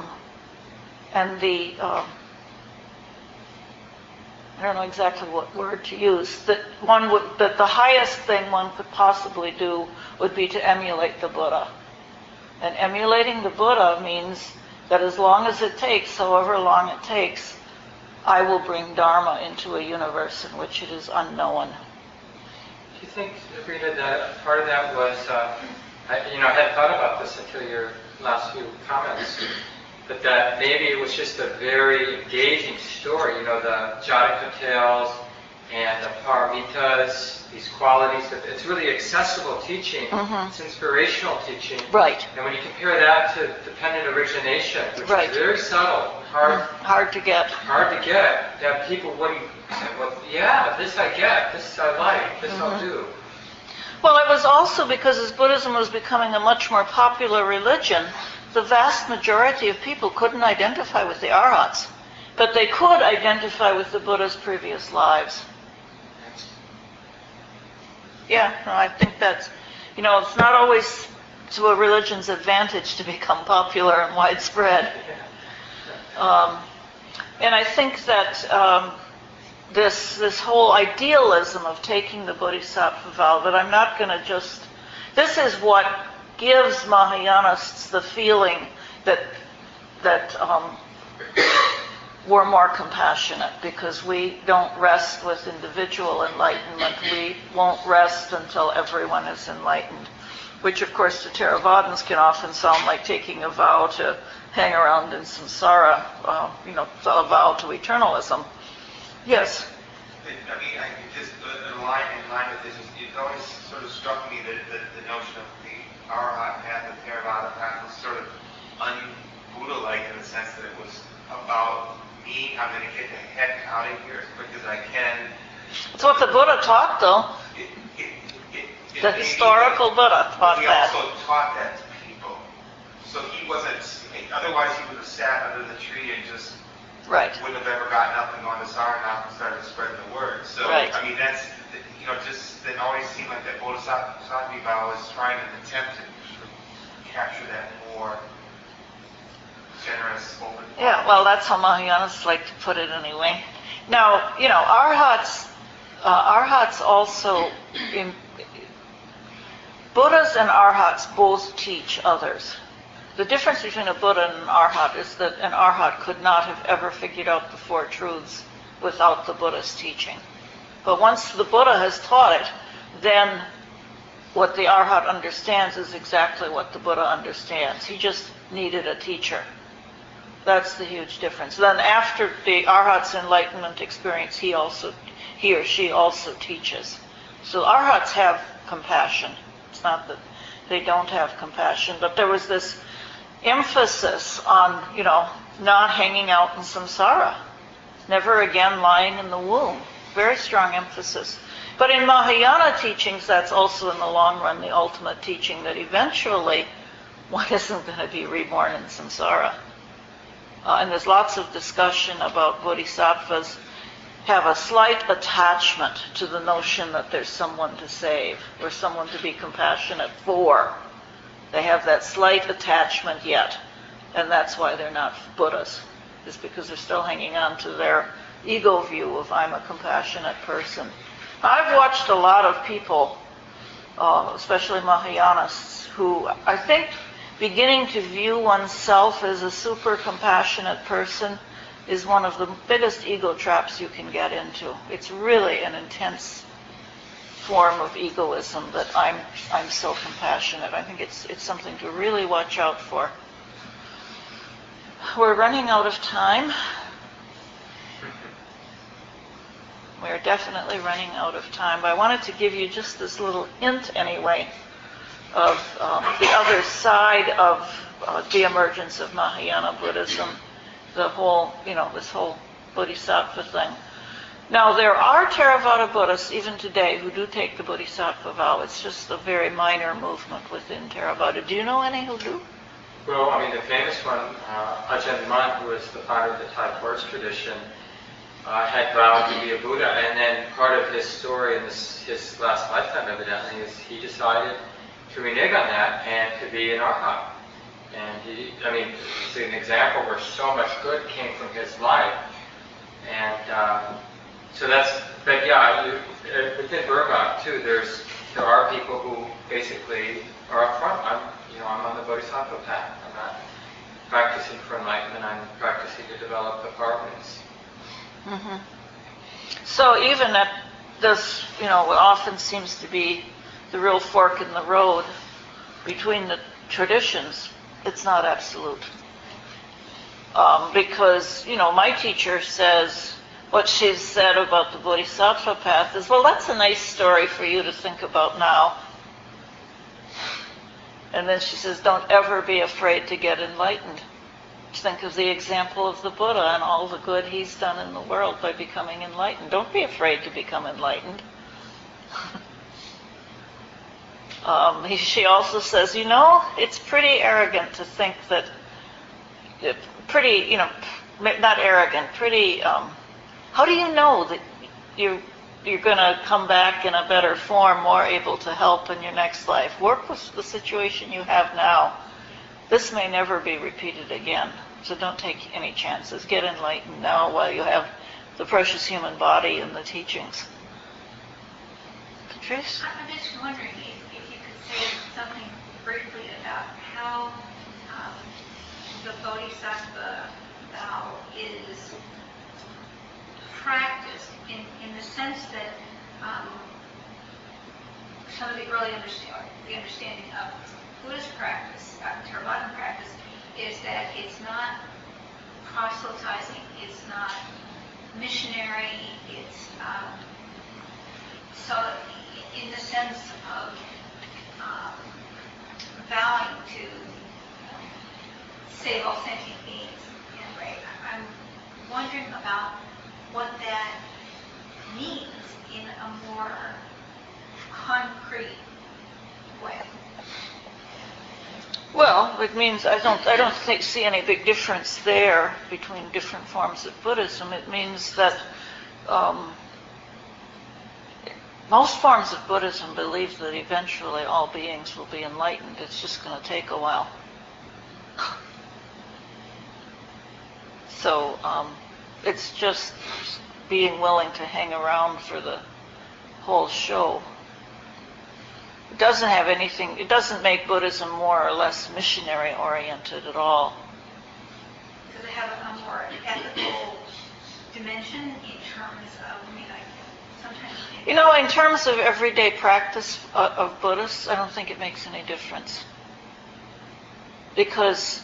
and the, uh, I don't know exactly what word to use, that one would, that the highest thing one could possibly do would be to emulate the Buddha. And emulating the Buddha means that as long as it takes, however long it takes, I will bring Dharma into a universe in which it is unknown. Do you think, Rita, that part of that was, uh, I, you know, I hadn't thought about this until your last few comments, but that maybe it was just a very engaging story, you know, the Jataka tales and the paramitas, these qualities. That it's really accessible teaching. Mhm. It's inspirational teaching. Right. And when you compare that to dependent origination, which Right. is very subtle, hard, Hard to get. hard to get, that people wouldn't say, well, yeah, this I get, this I like, this I'll do. Well, it was also because as Buddhism was becoming a much more popular religion, the vast majority of people couldn't identify with the arhats, but they could identify with the Buddha's previous lives. Yeah, no, I think that's, you know, it's not always to a religion's advantage to become popular and widespread. Um, and I think that um, this this whole idealism of taking the bodhisattva vow, that I'm not going to just. This is what gives Mahayanists the feeling that that um, we're more compassionate because we don't rest with individual enlightenment. We won't rest until everyone is enlightened, which of course to Theravadins can often sound like taking a vow to hang around in samsara, uh, you know, a vow to eternalism. Yes. I mean, I just uh, in line, in line with this, it always sort of struck me that the, the notion of the Arahat path, the Theravada path, was sort of un-Buddha-like in the sense that it was about me, I'm going to get the heck out of here as quick as I can. It's what the Buddha taught, though. It, it, it, it The historical Buddha taught he that. also taught that to people. So he wasn't, otherwise he would have sat under the tree and just Right. wouldn't have ever gotten up and gone to Sarnath and started spreading the word. So, Right. I mean, that's, you know, just, it always seemed like that Bodhisattva vow was trying to attempt to capture that more generous, open. Yeah, well, that's how Mahayanists like to put it anyway. Now, you know, arhats, uh, arhats also, in, Buddhas and arhats both teach others. The difference between a Buddha and an arhat is that an arhat could not have ever figured out the Four Truths without the Buddha's teaching. But once the Buddha has taught it, then what the Arhat understands is exactly what the Buddha understands. He just needed a teacher. That's the huge difference. Then after the Arhat's enlightenment experience, he also, he or she also teaches. So Arhats have compassion. It's not that they don't have compassion, but there was this emphasis on, you know, not hanging out in samsara, never again lying in the womb. Very strong emphasis. But in Mahayana teachings, that's also in the long run the ultimate teaching that eventually one isn't going to be reborn in samsara. Uh, and there's lots of discussion about bodhisattvas have a slight attachment to the notion that there's someone to save or someone to be compassionate for. They have that slight attachment yet, and that's why they're not Buddhas, is because they're still hanging on to their ego view of I'm a compassionate person. I've watched a lot of people, uh, especially Mahayanists, who I think beginning to view oneself as a super compassionate person is one of the biggest ego traps you can get into. It's really an intense form of egoism that I'm I'm so compassionate. I think it's it's something to really watch out for. We're running out of time. We're definitely running out of time. But I wanted to give you just this little hint anyway of um, the other side of uh, the emergence of Mahayana Buddhism, the whole, you know, this whole bodhisattva thing. Now, there are Theravada Buddhists even today who do take the bodhisattva vow. It's just a very minor movement within Theravada. Do you know any who do? Well, I mean, the famous one, uh, Ajahn Mun, who was the founder of the Thai forest tradition, uh, had vowed to be a Buddha, and then part of his story in this, his last lifetime, evidently, is he decided to renege on that and to be an arhat. And he, I mean, it's an example where so much good came from his life. And um, so that's, but yeah, you, uh, within Burma too, there's there are people who basically are upfront. I'm, you know, I'm on the bodhisattva path. I'm not practicing for enlightenment. I'm practicing to develop the paramis. Mm-hmm. So even at this, you know, what often seems to be the real fork in the road between the traditions, it's not absolute. Um, because, you know, my teacher says what she's said about the Bodhisattva path is, well, that's a nice story for you to think about now. And then she says, don't ever be afraid to get enlightened. Think of the example of the Buddha and all the good he's done in the world by becoming enlightened. Don't be afraid to become enlightened. um, she also says, you know, it's pretty arrogant to think that, pretty, you know, not arrogant, pretty, um, how do you know that you you're going to come back in a better form, more able to help in your next life. Work with the situation you have now. This may never be repeated again, so don't take any chances. Get enlightened now while you have the precious human body and the teachings. Patrice? I'm just wondering if, if you could say something briefly about how um, the Bodhisattva vow is practiced in, in the sense that um, some of the early understanding, the understanding of Buddhist practice, uh, Theravada practice, is that it's not proselytizing, it's not missionary, it's um, so in the sense of um, vowing to save all sentient beings. Anyway, I'm wondering about what that means in a more concrete way. Well, it means I don't I don't think, see any big difference there between different forms of Buddhism. It means that um, most forms of Buddhism believe that eventually all beings will be enlightened. It's just going to take a while. So um, it's just being willing to hang around for the whole show. It doesn't have anything, it doesn't make Buddhism more or less missionary oriented at all. Does it have a more ethical dimension in terms of, I mean, sometimes You know, in terms of everyday practice uh, of Buddhists, I don't think it makes any difference. Because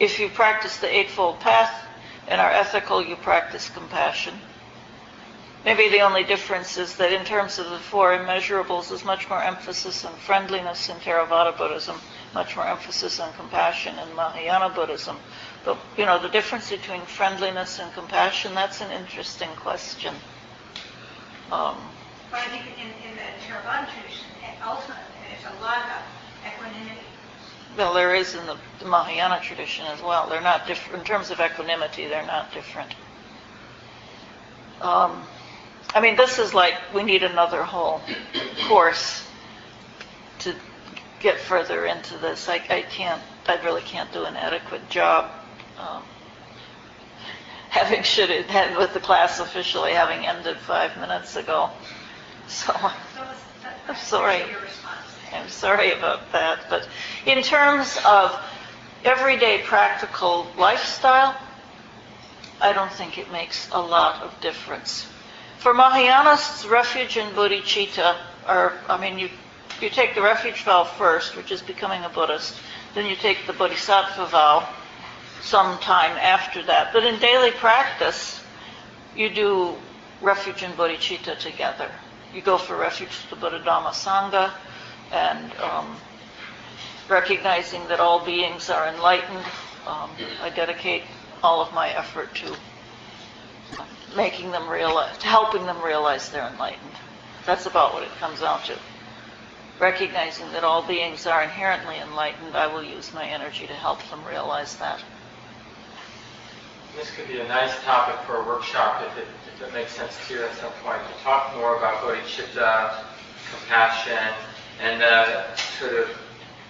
if you practice the Eightfold Path and are ethical, you practice compassion. Maybe the only difference is that in terms of the four immeasurables, there's much more emphasis on friendliness in Theravada Buddhism, much more emphasis on compassion in Mahayana Buddhism. But, you know, the difference between friendliness and compassion, that's an interesting question. Um, But I think in, in the Theravada tradition, ultimately, there's a lot of equanimity. Well, there is in the the Mahayana tradition as well. They're not different, in terms of equanimity, they're not different. Um, I mean, this is like, we need another whole course to get further into this. I, I can't, I really can't do an adequate job. um, Having should it, had with the class officially having ended five minutes ago. So, So it's- that- I'm sorry. I'm sorry about that, but in terms of everyday practical lifestyle, I don't think it makes a lot of difference. For Mahayanists, refuge and bodhicitta are, I mean, you, you take the refuge vow first, which is becoming a Buddhist, then you take the bodhisattva vow sometime after that. But in daily practice, you do refuge and bodhicitta together. You go for refuge to the Buddha Dhamma Sangha and um, recognizing that all beings are enlightened. Um, I dedicate all of my effort to making them realize, to helping them realize they're enlightened. That's about what it comes out to. Recognizing that all beings are inherently enlightened, I will use my energy to help them realize that. This could be a nice topic for a workshop if it, if it makes sense to you at some point, to talk more about bodhicitta, compassion, and uh, sort of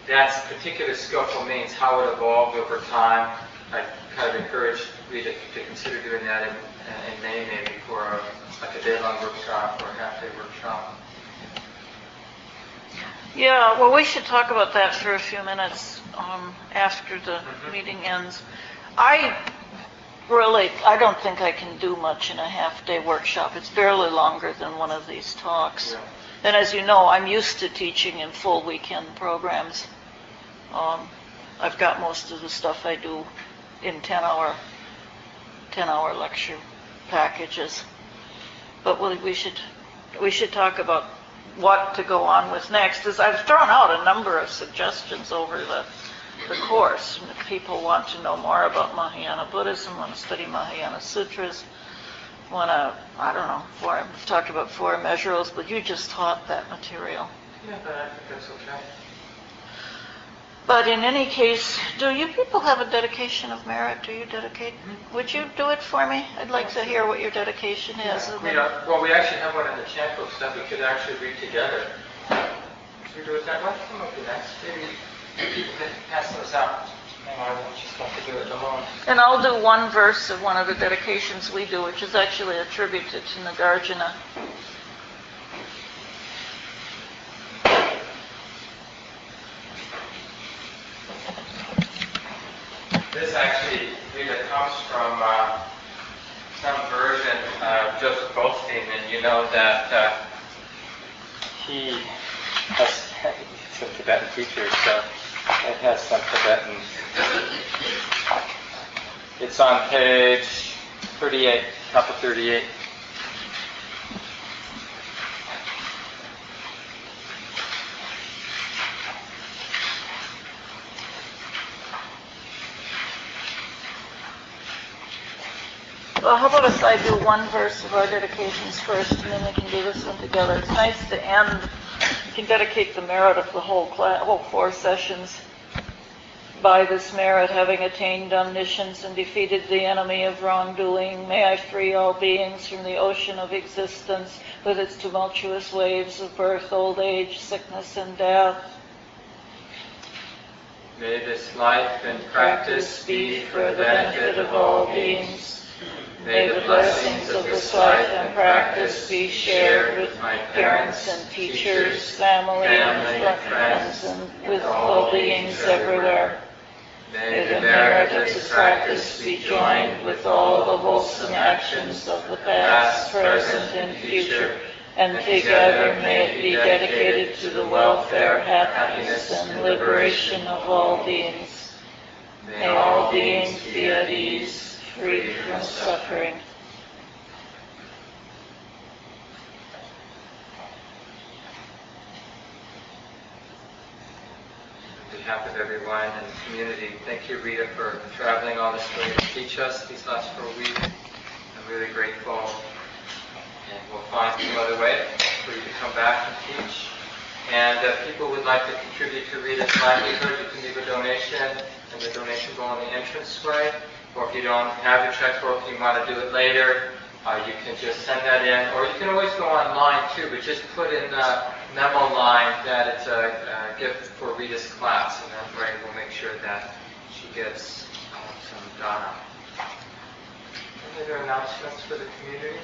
that's particular skillful means, how it evolved over time. I kind of encourage you to, to consider doing that in, in May maybe for a, like a day-long workshop or a half-day workshop. Yeah, well, we should talk about that for a few minutes um, after the Mhm. meeting ends. I really, I don't think I can do much in a half-day workshop. It's barely longer than one of these talks. Yeah. And as you know, I'm used to teaching in full weekend programs. Um, I've got most of the stuff I do in 10-hour, 10-hour lecture packages. But we we should, we should talk about what to go on with next. Is I've thrown out a number of suggestions over the, the course. And if people want to know more about Mahayana Buddhism, want to study Mahayana Sutras, want to, I don't know, four, I've talked about four immeasurables, but you just taught that material. Yeah, but I think that's okay. But in any case, do you people have a dedication of merit? Do you dedicate? Would you do it for me? I'd like to hear what your dedication is. and We, then- uh, well, we actually have one in the chant books that we could actually read together. Should we do it that way? That might be nice. Maybe you can pass those out. Hang I won't just have to do it alone. And I'll do one verse of one of the dedications we do, which is actually attributed to Nagarjuna. This actually, Rita, comes from uh, some version of Joseph Goldstein, and you know that uh, he has, he's a Tibetan teacher, so it has some Tibetan. It's on page 38, top of 38. Well, how about if I do one verse of our dedications first, and then we can do this one together. It's nice to end, you can dedicate the merit of the whole class, whole four sessions. By this merit, having attained omniscience and defeated the enemy of wrongdoing, may I free all beings from the ocean of existence with its tumultuous waves of birth, old age, sickness, and death. May this life and practice be for the benefit of all beings. May the blessings of this life and practice be shared with my parents and teachers, family and friends, and with all beings everywhere. May the merit of this practice be joined with all the wholesome actions of the past, present, and future, and together may it be dedicated to the welfare, happiness, and liberation of all beings. May all beings be at ease, free from suffering. On behalf of everyone in the community, thank you, Rita, for traveling all this way to teach us these last four weeks. I'm really grateful. And we'll find some other way for you to come back and teach. And if people would like to contribute to Rita's livelihood, you can leave a donation, and the donation will go in the entranceway. Or if you don't have your checkbook, you want to do it later, uh, you can just send that in. Or you can always go online too, but just put in the memo line that it's a, a gift for Rita's class, and that way we'll make sure that she gets um, some dana. Any other announcements for the community?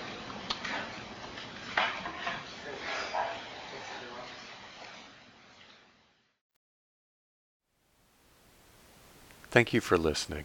Thank you for listening.